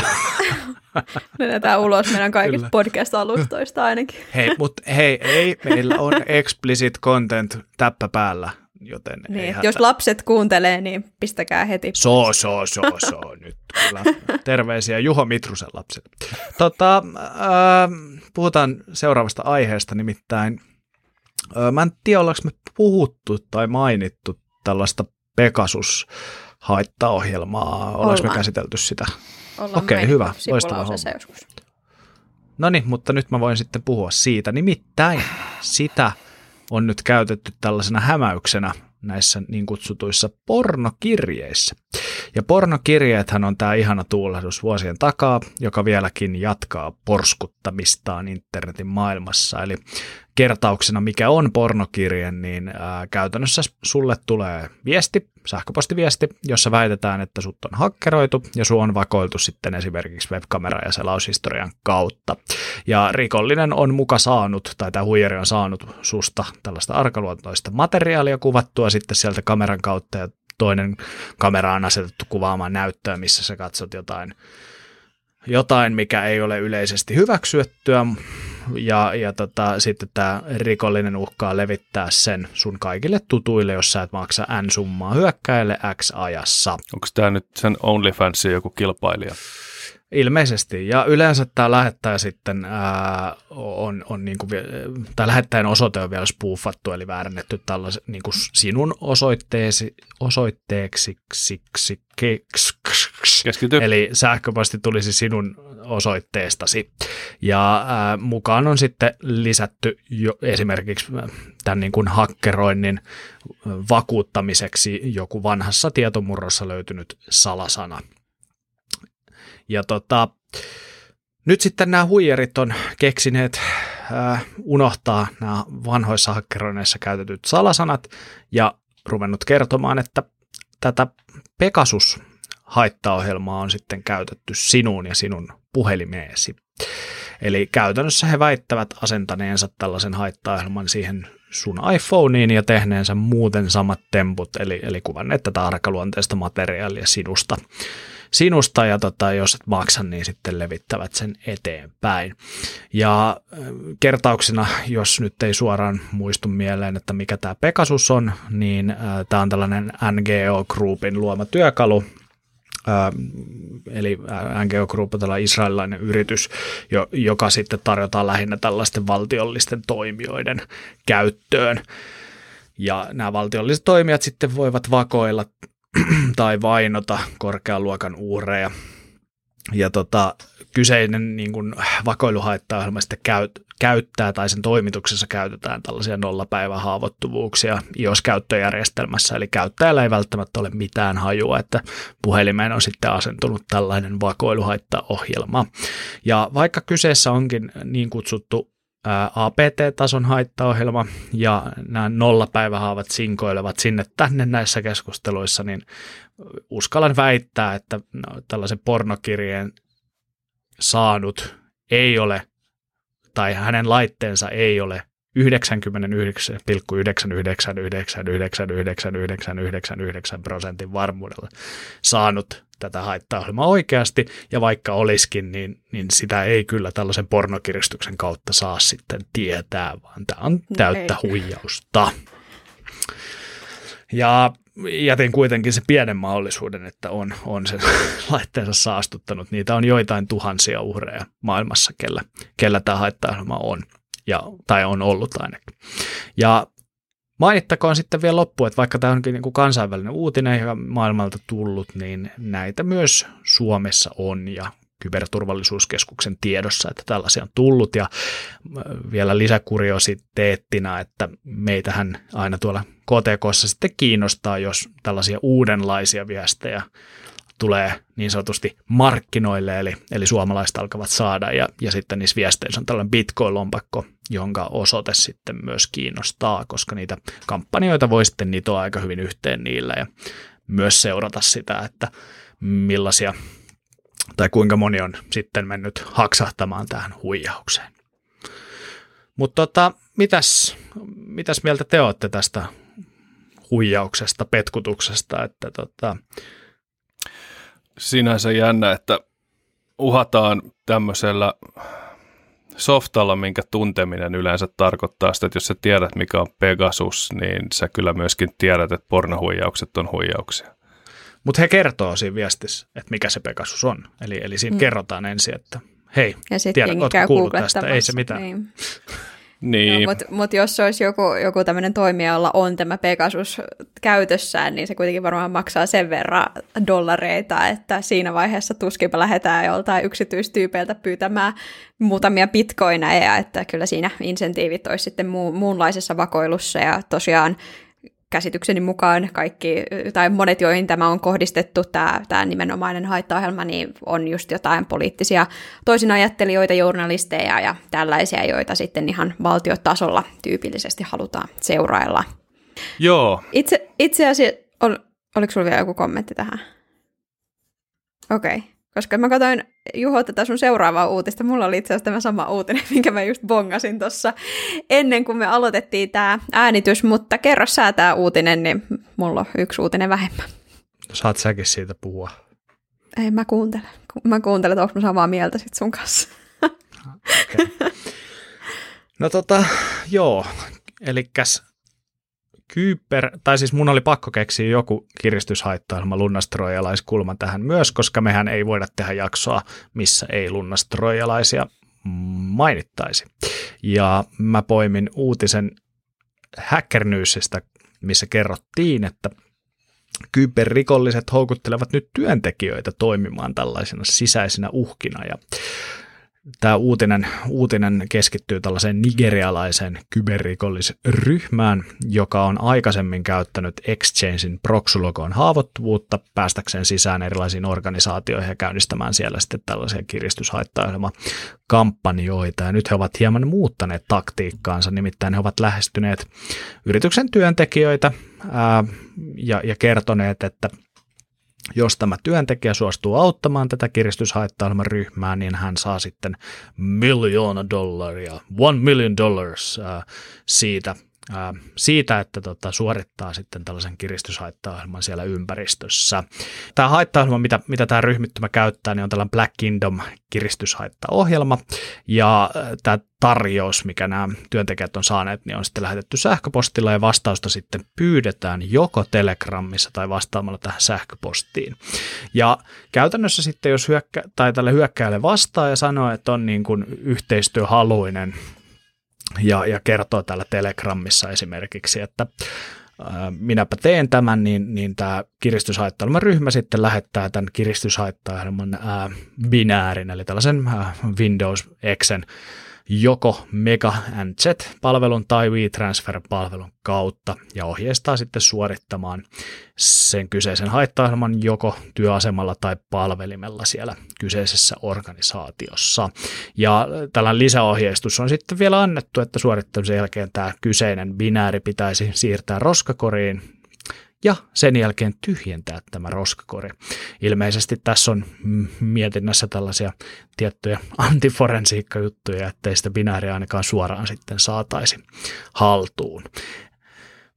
Lennetään ulos meidän kaikista podcast-alustoista ainakin. Hei, mutta hei, ei, meillä on explicit content täppä päällä. Joten niin, ei jos lapset kuuntelee, niin pistäkää heti. So, so, so, so, nyt kyllä. Terveisiä Juho Mitrusen lapset. Tota, äh, puhutaan seuraavasta aiheesta, nimittäin Mä en tiedä, ollaanko me puhuttu tai mainittu tällaista Pegasus-haittaohjelmaa. Ollaanko me käsitelty sitä? Okei, okay, hyvä. Loistava homma. No niin, mutta nyt mä voin sitten puhua siitä. Nimittäin sitä on nyt käytetty tällaisena hämäyksenä näissä niin kutsutuissa pornokirjeissä. Ja pornokirjeethän on tämä ihana tuulahdus vuosien takaa, joka vieläkin jatkaa porskuttamistaan internetin maailmassa. Eli kertauksena, mikä on pornokirje, niin ää, käytännössä sulle tulee viesti, sähköpostiviesti, jossa väitetään, että sut on hakkeroitu ja sun on vakoiltu sitten esimerkiksi webkamera- ja selaushistorian kautta. Ja rikollinen on muka saanut, tai tämä huijari on saanut susta tällaista arkaluontoista materiaalia kuvattua sitten sieltä kameran kautta ja toinen kamera on asetettu kuvaamaan näyttöä, missä sä katsot jotain, jotain mikä ei ole yleisesti hyväksyttyä, ja, ja tota, sitten tämä rikollinen uhkaa levittää sen sun kaikille tutuille, jos sä et maksa N-summaa hyökkäille X ajassa. Onko tämä nyt sen OnlyFansin joku kilpailija? Ilmeisesti. Ja yleensä tämä lähettäjä sitten ää, on, on niin kuin, tämä lähettäjän osoite on vielä spoofattu, eli väärennetty tällaisen niin kuin sinun osoitteesi, osoitteeksi. Keskity. Eli sähköposti tulisi sinun osoitteestasi. Ja ää, mukaan on sitten lisätty jo esimerkiksi tämän niin kuin hakkeroinnin vakuuttamiseksi joku vanhassa tietomurrossa löytynyt salasana – ja tota, nyt sitten nämä huijarit on keksineet äh, unohtaa nämä vanhoissa hakkeroineissa käytetyt salasanat ja ruvennut kertomaan, että tätä Pegasus haittaohjelmaa on sitten käytetty sinuun ja sinun puhelimeesi. Eli käytännössä he väittävät asentaneensa tällaisen haittaohjelman siihen sun iPhoneiin ja tehneensä muuten samat temput, eli, eli kuvanneet tätä arkaluonteista materiaalia sinusta sinusta ja tota, jos et maksa, niin sitten levittävät sen eteenpäin. Ja kertauksena, jos nyt ei suoraan muistu mieleen, että mikä tämä Pegasus on, niin äh, tämä on tällainen NGO Groupin luoma työkalu, eli NGO Group on tällainen israelilainen yritys, joka sitten tarjotaan lähinnä tällaisten valtiollisten toimijoiden käyttöön. Ja nämä valtiolliset toimijat sitten voivat vakoilla tai vainota korkean luokan uhreja. Ja tota, kyseinen niin kuin vakoiluhaittaohjelma sitten käyt, käyttää tai sen toimituksessa käytetään tällaisia nollapäivän haavoittuvuuksia iOS-käyttöjärjestelmässä, eli käyttäjällä ei välttämättä ole mitään hajua, että puhelimeen on sitten asentunut tällainen vakoiluhaittaohjelma. Ja vaikka kyseessä onkin niin kutsuttu APT-tason haittaohjelma ja nämä nollapäivähaavat sinkoilevat sinne tänne näissä keskusteluissa, niin uskallan väittää, että no, tällaisen pornokirjeen saanut ei ole tai hänen laitteensa ei ole 99,9999999 prosentin varmuudella saanut tätä haittaohjelmaa oikeasti, ja vaikka olisikin, niin, niin sitä ei kyllä tällaisen pornokiristyksen kautta saa sitten tietää, vaan tämä on no täyttä ei. huijausta. Ja jätin kuitenkin se pienen mahdollisuuden, että on, on sen laitteensa saastuttanut. Niitä on joitain tuhansia uhreja maailmassa, kellä, kellä tämä haittaohjelma on, ja, tai on ollut ainakin. Ja Mainittakoon sitten vielä loppu, että vaikka tämä onkin niin kuin kansainvälinen uutinen ja maailmalta tullut, niin näitä myös Suomessa on ja kyberturvallisuuskeskuksen tiedossa, että tällaisia on tullut. Ja vielä lisäkuriositeettina, että meitähän aina tuolla KTKssa sitten kiinnostaa, jos tällaisia uudenlaisia viestejä tulee niin sanotusti markkinoille, eli, eli suomalaiset alkavat saada, ja, ja sitten niissä viesteissä on tällainen Bitcoin-lompakko, jonka osoite sitten myös kiinnostaa, koska niitä kampanjoita voi sitten nitoa aika hyvin yhteen niillä, ja myös seurata sitä, että millaisia tai kuinka moni on sitten mennyt haksahtamaan tähän huijaukseen. Mutta tota, mitäs, mitäs mieltä te olette tästä huijauksesta, petkutuksesta, että tota... Sinänsä jännä, että uhataan tämmöisellä softalla, minkä tunteminen yleensä tarkoittaa sitä, että jos sä tiedät, mikä on Pegasus, niin sä kyllä myöskin tiedät, että pornohuijaukset on huijauksia. Mutta he kertoo siinä viestissä, että mikä se Pegasus on. Eli, eli siinä mm. kerrotaan ensin, että hei, ja tiedä, ootko kuullut tästä? Ei se mitään. Niin. Niin. No, mutta mut jos olisi joku, joku tämmöinen toimija, jolla on tämä Pegasus käytössään, niin se kuitenkin varmaan maksaa sen verran dollareita, että siinä vaiheessa tuskinpä lähdetään joltain yksityistyypeiltä pyytämään muutamia bitcoineja, että kyllä siinä insentiivit olisi sitten mu- muunlaisessa vakoilussa ja tosiaan käsitykseni mukaan kaikki, tai monet, joihin tämä on kohdistettu, tämä, tämä nimenomainen haittaohjelma, niin on just jotain poliittisia toisinajattelijoita, journalisteja ja tällaisia, joita sitten ihan valtiotasolla tyypillisesti halutaan seurailla. Joo. Itse, itse asiassa, ol, oliko sinulla vielä joku kommentti tähän? Okei. Okay. Koska mä katsoin, Juho, tätä sun seuraavaa uutista. Mulla oli itse asiassa tämä sama uutinen, minkä mä just bongasin tuossa ennen kuin me aloitettiin tämä äänitys, mutta kerro sä tämä uutinen, niin mulla on yksi uutinen vähemmän. Saat säkin siitä puhua. Ei, mä kuuntelen. Mä kuuntelen, että onko mä samaa mieltä sit sun kanssa. Okay. No tota, joo. Elikkäs Kyber, tai siis mun oli pakko keksiä joku kiristyshaittaohjelma lunnastroijalaiskulma tähän myös, koska mehän ei voida tehdä jaksoa, missä ei lunnastroijalaisia mainittaisi. Ja mä poimin uutisen Hacker Newsista, missä kerrottiin, että kyberrikolliset houkuttelevat nyt työntekijöitä toimimaan tällaisena sisäisenä uhkina. Ja Tämä uutinen, uutinen keskittyy tällaiseen nigerialaiseen kyberrikollisryhmään, joka on aikaisemmin käyttänyt Exchangein proxylogoon haavoittuvuutta päästäkseen sisään erilaisiin organisaatioihin ja käynnistämään siellä sitten tällaisia kiristyshaittaohjelmakampanjoita. Ja nyt he ovat hieman muuttaneet taktiikkaansa, nimittäin he ovat lähestyneet yrityksen työntekijöitä ää, ja, ja kertoneet, että – jos tämä työntekijä suostuu auttamaan tätä kiristyshaittaohjelman ryhmää, niin hän saa sitten miljoona dollaria, one million dollars äh, siitä siitä, että tota, suorittaa sitten tällaisen kiristyshaittaohjelman siellä ympäristössä. Tämä haittaohjelma, mitä, mitä tämä ryhmittymä käyttää, niin on tällainen Black Kingdom kiristyshaittaohjelma, ja tämä tarjous, mikä nämä työntekijät on saaneet, niin on sitten lähetetty sähköpostilla, ja vastausta sitten pyydetään joko Telegramissa tai vastaamalla tähän sähköpostiin. Ja käytännössä sitten, jos hyökkä, tai tälle hyökkäjälle vastaa ja sanoo, että on niin kuin yhteistyöhaluinen ja, ja kertoo täällä Telegramissa esimerkiksi, että minäpä teen tämän, niin, niin tämä kiristyshaittailman ryhmä sitten lähettää tämän kiristyshaittailman ää, binäärin, eli tällaisen Windows Xen joko Mega and Z-palvelun tai WeTransfer-palvelun kautta ja ohjeistaa sitten suorittamaan sen kyseisen haitta joko työasemalla tai palvelimella siellä kyseisessä organisaatiossa. Ja tällainen lisäohjeistus on sitten vielä annettu, että suorittamisen jälkeen tämä kyseinen binääri pitäisi siirtää roskakoriin ja sen jälkeen tyhjentää tämä roskakori. Ilmeisesti tässä on mietinnässä tällaisia tiettyjä antiforensiikkajuttuja, ettei sitä binääriä ainakaan suoraan sitten saataisi haltuun.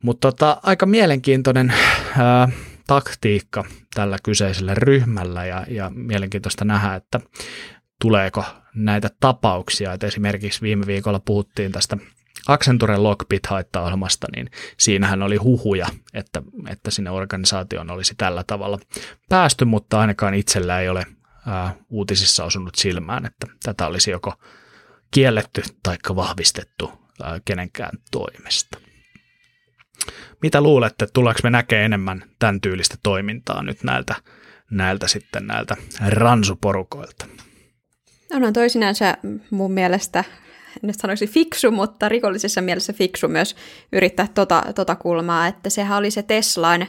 Mutta tota, aika mielenkiintoinen ää, taktiikka tällä kyseisellä ryhmällä ja, ja mielenkiintoista nähdä, että tuleeko näitä tapauksia. Et esimerkiksi viime viikolla puhuttiin tästä Accenturen Lockbit-haittaohjelmasta, niin siinähän oli huhuja, että, että sinne organisaatioon olisi tällä tavalla päästy, mutta ainakaan itsellä ei ole ää, uutisissa osunut silmään, että tätä olisi joko kielletty tai vahvistettu ää, kenenkään toimesta. Mitä luulette, tuleeko me näkee enemmän tämän tyylistä toimintaa nyt näiltä, näiltä sitten näiltä ransuporukoilta? On, on toisinansa mun mielestä, nyt sanoisin fiksu, mutta rikollisessa mielessä fiksu myös yrittää tota, tota kulmaa, että sehän oli se Teslan,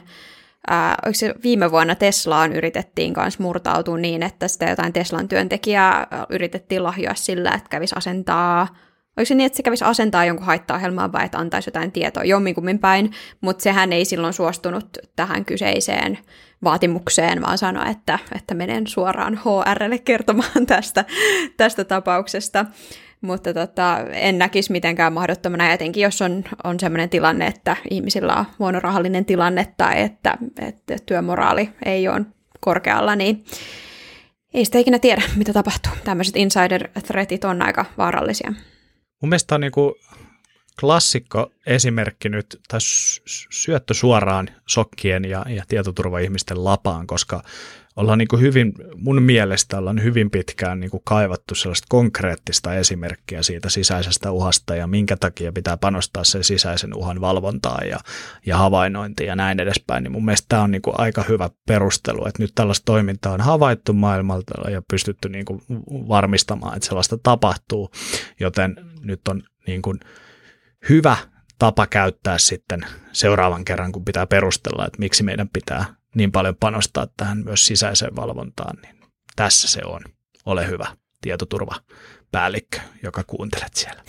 ää, se viime vuonna Teslaan yritettiin kanssa murtautua niin, että sitä jotain Teslan työntekijää yritettiin lahjoa sillä, että kävisi asentaa Oliko se niin, että se kävisi asentaa jonkun haittaohjelmaan vai että antaisi jotain tietoa jomminkummin päin, mutta sehän ei silloin suostunut tähän kyseiseen vaatimukseen, vaan sanoi, että, että menen suoraan HRlle kertomaan tästä, tästä tapauksesta. Mutta tota, en näkisi mitenkään mahdottomana, etenkin jos on, on sellainen tilanne, että ihmisillä on huono rahallinen tilanne tai että, että työmoraali ei ole korkealla, niin ei sitä ikinä tiedä, mitä tapahtuu. Tämmöiset insider-threatit on aika vaarallisia. Mun mielestä on niin klassikko esimerkki nyt, tai syöttö suoraan sokkien ja, ja tietoturvaihmisten lapaan, koska ollaan niin kuin hyvin, mun mielestä ollaan hyvin pitkään niin kuin kaivattu sellaista konkreettista esimerkkiä siitä sisäisestä uhasta ja minkä takia pitää panostaa sen sisäisen uhan valvontaan ja, ja havainnointiin ja näin edespäin. Niin mun mielestä tämä on niin kuin aika hyvä perustelu, että nyt tällaista toimintaa on havaittu maailmalta ja pystytty niin kuin varmistamaan, että sellaista tapahtuu, joten nyt on niin kuin hyvä tapa käyttää sitten seuraavan kerran, kun pitää perustella, että miksi meidän pitää niin paljon panostaa tähän myös sisäiseen valvontaan, niin tässä se on. Ole hyvä tietoturvapäällikkö, joka kuuntelet siellä.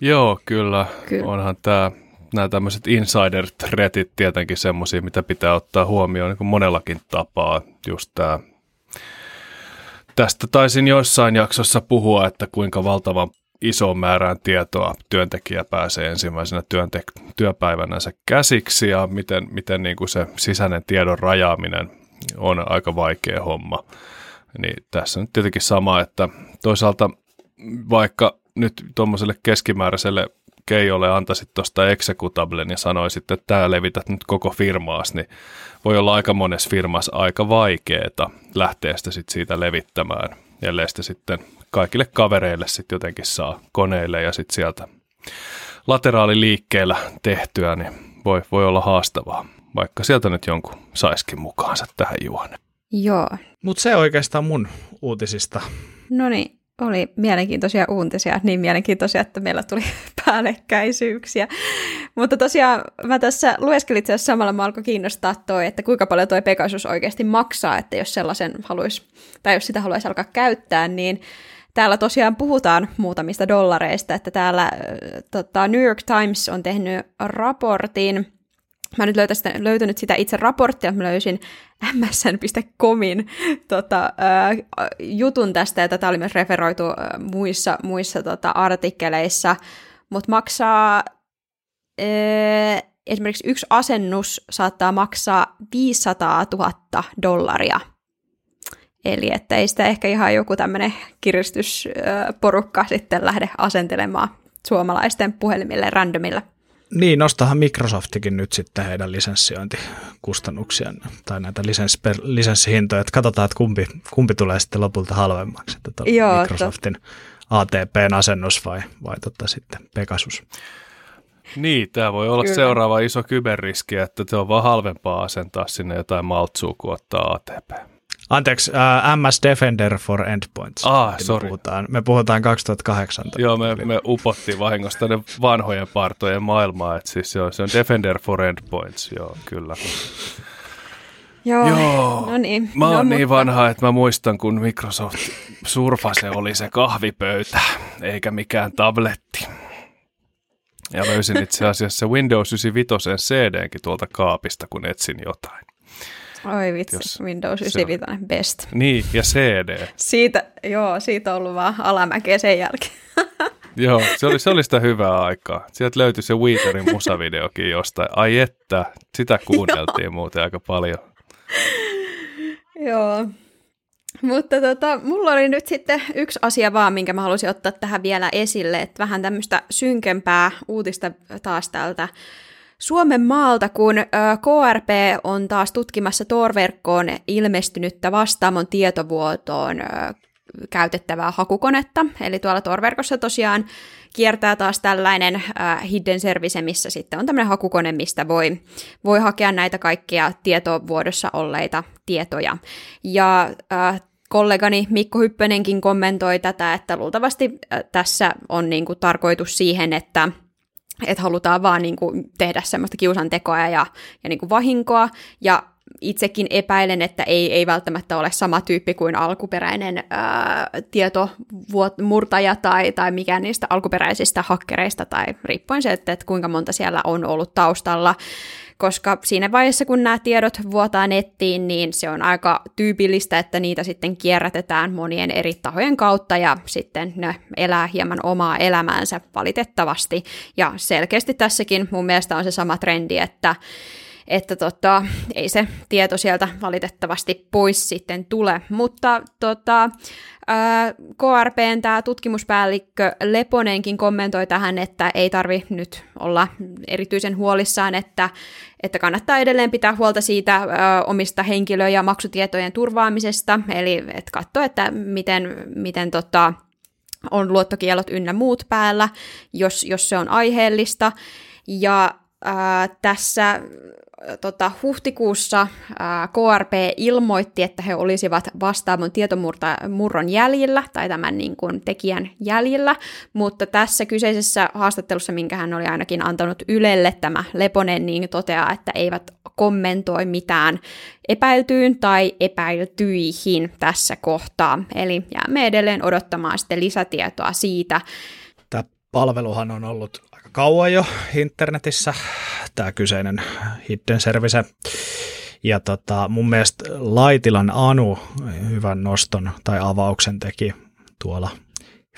Joo, kyllä. kyllä. Onhan tämä nämä tämmöiset insider-threatit tietenkin semmoisia, mitä pitää ottaa huomioon niin kuin monellakin tapaa. Just tämä. Tästä taisin joissain jaksossa puhua, että kuinka valtavan isoon määrään tietoa työntekijä pääsee ensimmäisenä työnte- työpäivänänsä käsiksi ja miten, miten niin kuin se sisäinen tiedon rajaaminen on aika vaikea homma. Niin tässä on tietenkin sama, että toisaalta vaikka nyt tuommoiselle keskimääräiselle Keijolle antaisit tuosta executablen ja sanoisit, että tämä levität nyt koko firmaas, niin voi olla aika monessa firmassa aika vaikeeta lähteä sitä sit siitä levittämään, ellei sitä sitten kaikille kavereille sitten jotenkin saa koneille ja sitten sieltä lateraaliliikkeellä tehtyä, niin voi, voi olla haastavaa, vaikka sieltä nyt jonkun saiskin mukaansa tähän juoneen. Joo. Mutta se oikeastaan mun uutisista. No niin, oli mielenkiintoisia uutisia, niin mielenkiintoisia, että meillä tuli päällekkäisyyksiä. Mutta tosiaan mä tässä lueskelin itse samalla, mä alkoi kiinnostaa toi, että kuinka paljon toi Pegasus oikeasti maksaa, että jos sellaisen haluaisi, tai jos sitä haluaisi alkaa käyttää, niin täällä tosiaan puhutaan muutamista dollareista, että täällä tota, New York Times on tehnyt raportin, Mä nyt löytänyt, löytänyt sitä itse raporttia, mä löysin msn.comin tota, jutun tästä, ja tätä oli myös referoitu muissa, muissa tota, artikkeleissa, mutta maksaa ää, esimerkiksi yksi asennus saattaa maksaa 500 000 dollaria Eli että ei sitä ehkä ihan joku tämmöinen kiristysporukka sitten lähde asentelemaan suomalaisten puhelimille randomilla. Niin, nostahan Microsoftikin nyt sitten heidän lisenssiointikustannuksia tai näitä lisens, lisenssihintoja, että katsotaan, että kumpi, kumpi tulee sitten lopulta halvemmaksi, että Joo, Microsoftin to. ATPn asennus vai, vai totta sitten Pegasus. Niin, tämä voi olla Kyllä. seuraava iso kyberriski, että se on vaan halvempaa asentaa sinne jotain maltsua kuin ottaa ATP. Anteeksi, uh, äh, MS Defender for Endpoints. Ah, sorry. Me puhutaan, me puhutaan 2008. Joo, me, me upottiin vahingossa tänne vanhojen partojen maailmaa, että siis se on, se on Defender for Endpoints, joo, kyllä. Joo, Joo. no niin. Mä oon no, niin mutta... vanha, että mä muistan, kun Microsoft Surface oli se kahvipöytä, eikä mikään tabletti. Ja löysin itse asiassa Windows 95 CDnkin tuolta kaapista, kun etsin jotain. Oi vitsi, Jos Windows 95 best. Niin, ja CD. Siitä, joo, siitä on ollut vaan alamäkeä sen jälkeen. joo, se oli, se oli sitä hyvää aikaa. Sieltä löytyi se Weeterin musavideokin jostain. Ai että, sitä kuunneltiin muuten aika paljon. joo. Mutta tota, mulla oli nyt sitten yksi asia vaan, minkä mä halusin ottaa tähän vielä esille, että vähän tämmöistä synkempää uutista taas täältä Suomen maalta, kun KRP on taas tutkimassa Tor-verkkoon ilmestynyttä vastaamon tietovuotoon käytettävää hakukonetta. Eli tuolla Tor-verkossa tosiaan kiertää taas tällainen hidden service, missä sitten on tämmöinen hakukone, mistä voi, voi hakea näitä kaikkia tietovuodossa olleita tietoja. Ja kollegani Mikko Hyppönenkin kommentoi tätä, että luultavasti tässä on niin kuin tarkoitus siihen, että että halutaan vaan niin kuin tehdä semmoista kiusantekoa ja, ja niin kuin vahinkoa, ja itsekin epäilen, että ei, ei välttämättä ole sama tyyppi kuin alkuperäinen ää, tietomurtaja tai, tai mikä niistä alkuperäisistä hakkereista, tai riippuen se, että, että kuinka monta siellä on ollut taustalla koska siinä vaiheessa, kun nämä tiedot vuotaa nettiin, niin se on aika tyypillistä, että niitä sitten kierrätetään monien eri tahojen kautta ja sitten ne elää hieman omaa elämäänsä valitettavasti. Ja selkeästi tässäkin mun mielestä on se sama trendi, että että tota, ei se tieto sieltä valitettavasti pois sitten tule. Mutta tota, KRPn tämä tutkimuspäällikkö Leponenkin kommentoi tähän, että ei tarvi nyt olla erityisen huolissaan, että, että kannattaa edelleen pitää huolta siitä ö, omista henkilö- ja maksutietojen turvaamisesta, eli että katsoa, että miten, miten tota, on luottokielot ynnä muut päällä, jos, jos se on aiheellista. Ja ää, tässä tota, huhtikuussa ää, KRP ilmoitti, että he olisivat vastaamon tietomurron jäljillä, tai tämän niin kuin, tekijän jäljillä, mutta tässä kyseisessä haastattelussa, minkä hän oli ainakin antanut Ylelle, tämä Leponen, niin toteaa, että eivät kommentoi mitään epäiltyyn tai epäiltyihin tässä kohtaa. Eli jäämme edelleen odottamaan sitten lisätietoa siitä. Tämä palveluhan on ollut kauan jo internetissä, tämä kyseinen hidden service. Ja tota, mun mielestä Laitilan Anu hyvän noston tai avauksen teki tuolla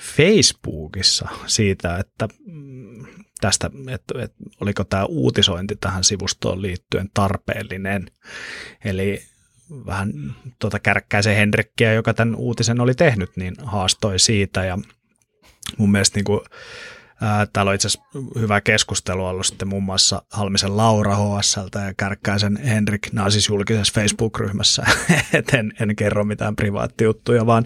Facebookissa siitä, että mm, tästä, että, että oliko tämä uutisointi tähän sivustoon liittyen tarpeellinen. Eli vähän tuota kärkkäisen Henrikkiä, joka tämän uutisen oli tehnyt, niin haastoi siitä ja mun mielestä niin kuin täällä on itse asiassa hyvä keskustelu ollut sitten muun muassa Halmisen Laura HSLtä ja Kärkkäisen Henrik Naasis julkisessa Facebook-ryhmässä. Et en, en kerro mitään privaattijuttuja, vaan,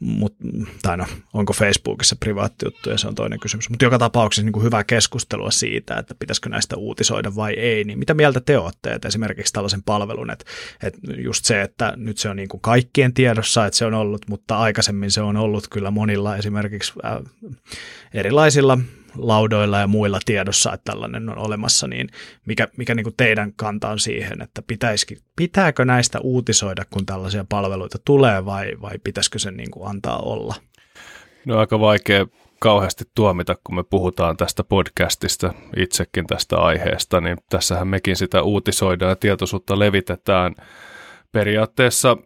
mut, tai no, onko Facebookissa privaattijuttuja, se on toinen kysymys. Mutta joka tapauksessa niin hyvä keskustelua siitä, että pitäisikö näistä uutisoida vai ei. Niin mitä mieltä te olette, että esimerkiksi tällaisen palvelun, että, että just se, että nyt se on niin kuin kaikkien tiedossa, että se on ollut, mutta aikaisemmin se on ollut kyllä monilla esimerkiksi äh, erilaisilla laudoilla ja muilla tiedossa, että tällainen on olemassa, niin mikä, mikä niin kuin teidän kanta on siihen, että pitäisikö, pitääkö näistä uutisoida, kun tällaisia palveluita tulee vai, vai pitäisikö sen niin kuin antaa olla? No aika vaikea kauheasti tuomita, kun me puhutaan tästä podcastista, itsekin tästä aiheesta, niin tässähän mekin sitä uutisoidaan ja tietoisuutta levitetään. Periaatteessa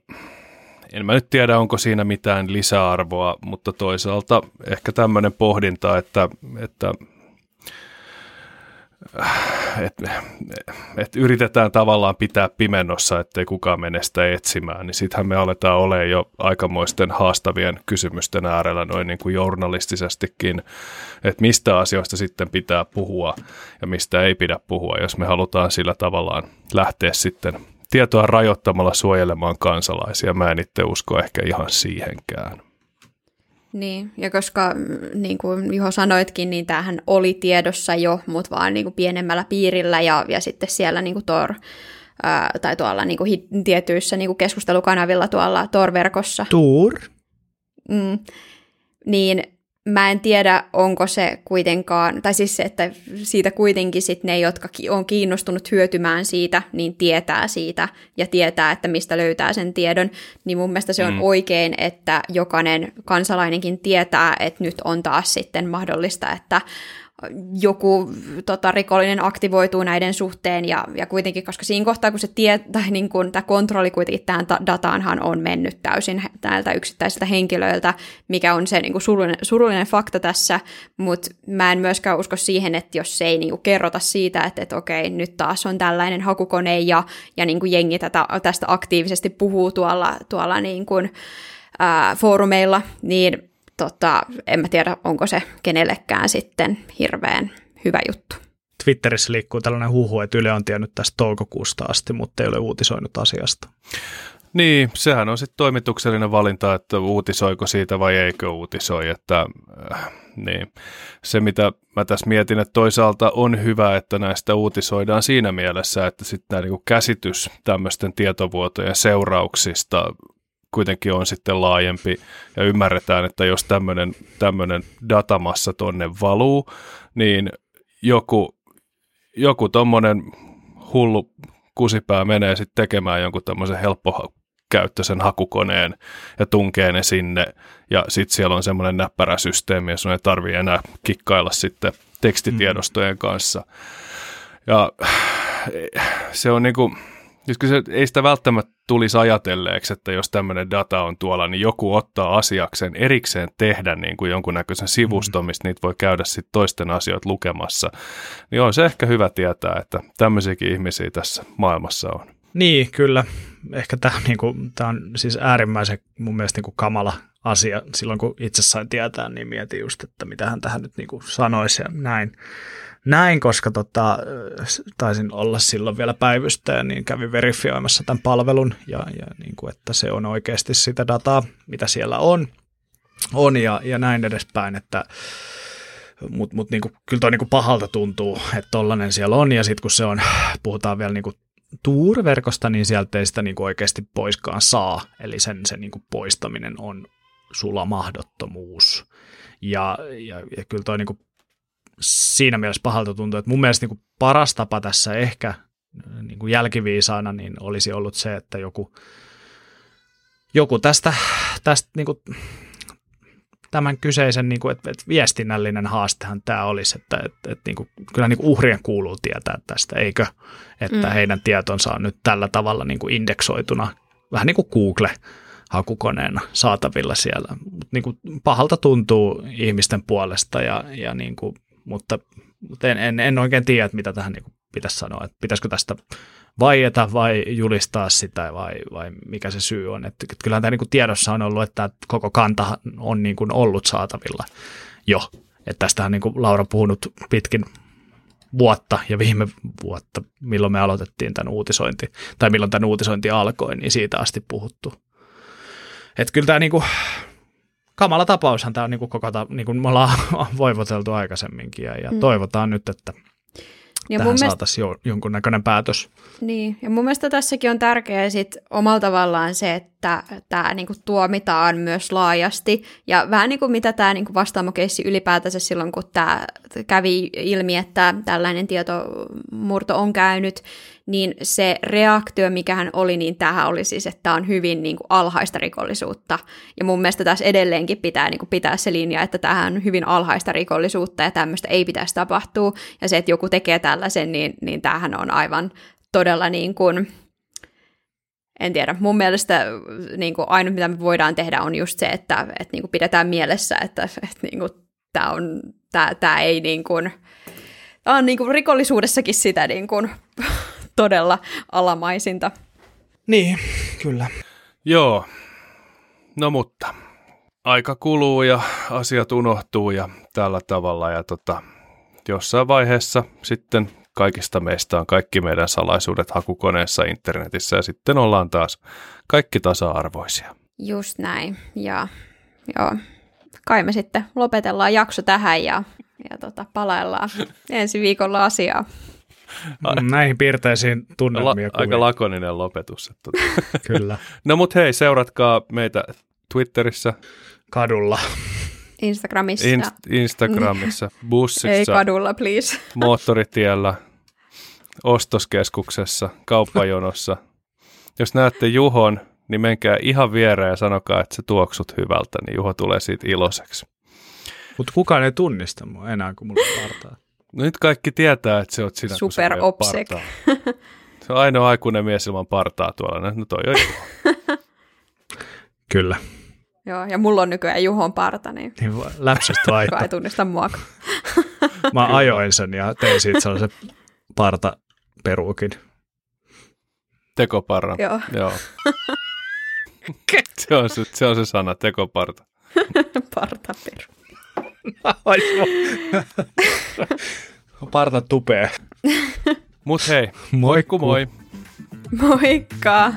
en mä nyt tiedä, onko siinä mitään lisäarvoa, mutta toisaalta ehkä tämmöinen pohdinta, että, että että et yritetään tavallaan pitää pimennossa, ettei kukaan mene sitä etsimään, niin sittenhän me aletaan olemaan jo aikamoisten haastavien kysymysten äärellä noin niin kuin journalistisestikin, että mistä asioista sitten pitää puhua ja mistä ei pidä puhua, jos me halutaan sillä tavallaan lähteä sitten tietoa rajoittamalla suojelemaan kansalaisia. Mä en itse usko ehkä ihan siihenkään. Niin, ja koska mm, niin kuin Juho sanoitkin, niin tämähän oli tiedossa jo, mutta vaan niin kuin pienemmällä piirillä ja, ja sitten siellä niin kuin Tor, ää, tai tuolla niin kuin tietyissä niin kuin keskustelukanavilla tuolla Tor-verkossa. Tor? Mm, niin mä en tiedä, onko se kuitenkaan, tai siis se, että siitä kuitenkin sit ne, jotka on kiinnostunut hyötymään siitä, niin tietää siitä ja tietää, että mistä löytää sen tiedon, niin mun mielestä se on mm. oikein, että jokainen kansalainenkin tietää, että nyt on taas sitten mahdollista, että joku tota, rikollinen aktivoituu näiden suhteen, ja, ja kuitenkin, koska siinä kohtaa, kun se tie, tai niin kun, tämä kontrolli kuitenkin tähän dataanhan on mennyt täysin näiltä yksittäisiltä henkilöiltä, mikä on se niin kuin surullinen, surullinen fakta tässä, mutta mä en myöskään usko siihen, että jos se ei niin kuin, kerrota siitä, että, että okei, nyt taas on tällainen hakukone, ja, ja niin kuin jengi tätä, tästä aktiivisesti puhuu tuolla, tuolla niin kuin, ää, foorumeilla, niin tota, en mä tiedä, onko se kenellekään sitten hirveän hyvä juttu. Twitterissä liikkuu tällainen huhu, että Yle on tiennyt tästä toukokuusta asti, mutta ei ole uutisoinut asiasta. Niin, sehän on sitten toimituksellinen valinta, että uutisoiko siitä vai eikö uutisoi. Että, äh, niin. Se, mitä mä tässä mietin, että toisaalta on hyvä, että näistä uutisoidaan siinä mielessä, että sitten tämä niinku käsitys tämmöisten tietovuotojen seurauksista kuitenkin on sitten laajempi ja ymmärretään, että jos tämmöinen datamassa tonne valuu, niin joku, joku tommonen hullu kusipää menee sitten tekemään jonkun tämmöisen helppokäyttöisen hakukoneen ja tunkee ne sinne ja sitten siellä on semmoinen näppärä systeemi, jos ei tarvii enää kikkailla sitten tekstitiedostojen kanssa. Ja se on niinku, Siis se, ei sitä välttämättä tulisi ajatelleeksi, että jos tämmöinen data on tuolla, niin joku ottaa asiakseen erikseen tehdä niin kuin jonkunnäköisen sivuston, mistä niitä voi käydä sitten toisten asioita lukemassa. Niin on se ehkä hyvä tietää, että tämmöisiäkin ihmisiä tässä maailmassa on. Niin, kyllä. Ehkä tämä, on, niin kuin, tämä on siis äärimmäisen mun mielestä niin kuin kamala asia. Silloin kun itse sain tietää, niin mietin just, että mitä hän tähän nyt niin kuin sanoisi ja näin näin, koska tota, taisin olla silloin vielä päivystäjä, niin kävin verifioimassa tämän palvelun ja, ja niin kuin, että se on oikeasti sitä dataa, mitä siellä on, on ja, ja näin edespäin, että mutta mut niinku, kyllä toi niinku pahalta tuntuu, että tollainen siellä on, ja sitten kun se on, puhutaan vielä niinku Tour-verkosta, niin sieltä ei sitä niinku oikeasti poiskaan saa, eli sen, sen niinku poistaminen on sulla mahdottomuus. Ja, ja, ja kyllä toi niinku siinä mielessä pahalta tuntuu, että mun mielestä niin kuin paras tapa tässä ehkä niin kuin jälkiviisaana niin olisi ollut se, että joku, joku tästä, tästä niin kuin, tämän kyseisen niin kuin, että, että viestinnällinen haastehan tämä olisi, että, että, että niin kuin, kyllä niin kuin uhrien kuuluu tietää tästä, eikö? Että mm. heidän tietonsa on nyt tällä tavalla niin kuin indeksoituna, vähän niin kuin Google hakukoneena saatavilla siellä. Niin kuin pahalta tuntuu ihmisten puolesta ja, ja niin kuin mutta, mutta en, en, en oikein tiedä, mitä tähän niin pitäisi sanoa, että pitäisikö tästä vaieta vai julistaa sitä vai, vai mikä se syy on. Että kyllähän tämä niin tiedossa on ollut, että koko kanta on niin kuin ollut saatavilla jo. Että tästähän niin kuin Laura puhunut pitkin vuotta ja viime vuotta, milloin me aloitettiin tämän uutisointi, tai milloin tämän uutisointi alkoi, niin siitä asti puhuttu. Että kyllä tämä niin kuin, kamala tapaushan tämä on niin kuin koko, ta, niin kuin me ollaan voivoteltu aikaisemminkin ja, ja mm. toivotaan nyt, että ja tähän saataisiin jo, jonkunnäköinen päätös. Niin, ja mun mielestä tässäkin on tärkeää sit omalla tavallaan se, että tämä niinku tuomitaan myös laajasti, ja vähän niin kuin mitä tämä niinku vastaamokeissi ylipäätänsä silloin, kun tämä kävi ilmi, että tällainen tietomurto on käynyt, niin se reaktio, mikä hän oli, niin tähän oli siis, että tämä on hyvin niin kuin alhaista rikollisuutta. Ja mun mielestä tässä edelleenkin pitää niin kuin pitää se linja, että tähän on hyvin alhaista rikollisuutta ja tämmöistä ei pitäisi tapahtua. Ja se, että joku tekee tällaisen, niin, niin tämähän on aivan todella niin kuin, en tiedä, mun mielestä niin kuin ainut mitä me voidaan tehdä on just se, että, että niin kuin pidetään mielessä, että, että niin kuin, tämä, on, tämä, tämä ei niin kuin, tämä on niin kuin rikollisuudessakin sitä niin kuin, todella alamaisinta. Niin, kyllä. Joo, no mutta aika kuluu ja asiat unohtuu ja tällä tavalla ja tota, jossain vaiheessa sitten kaikista meistä on kaikki meidän salaisuudet hakukoneessa internetissä ja sitten ollaan taas kaikki tasa-arvoisia. Just näin ja joo, kai me sitten lopetellaan jakso tähän ja, ja tota, palaillaan ensi viikolla asiaa. Näihin piirteisiin tunnelmia. La- aika lakoninen lopetus. Että... Tuota. Kyllä. no mut hei, seuratkaa meitä Twitterissä. Kadulla. Instagramissa. Inst- Instagramissa, bussissa. Ei kadulla, please. moottoritiellä, ostoskeskuksessa, kauppajonossa. Jos näette Juhon, niin menkää ihan viereen ja sanokaa, että se tuoksut hyvältä, niin Juho tulee siitä iloiseksi. Mutta kukaan ei tunnista mua enää, kun mulla on partaa. No nyt kaikki tietää, että se on sinä, Super kun obsek. Se on ainoa aikuinen mies ilman partaa tuolla. No toi on Kyllä. Joo, ja mulla on nykyään Juhon parta, niin Niin läpsästä kukaan ei tunnista mua. Mä ajoin sen ja tein siitä sellaisen parta peruukin. Tekoparra. Joo. Joo. se, on se, se on se sana, tekoparta. Partaperu. Parta tupee. Mut hei, Moikku moi. Moikka!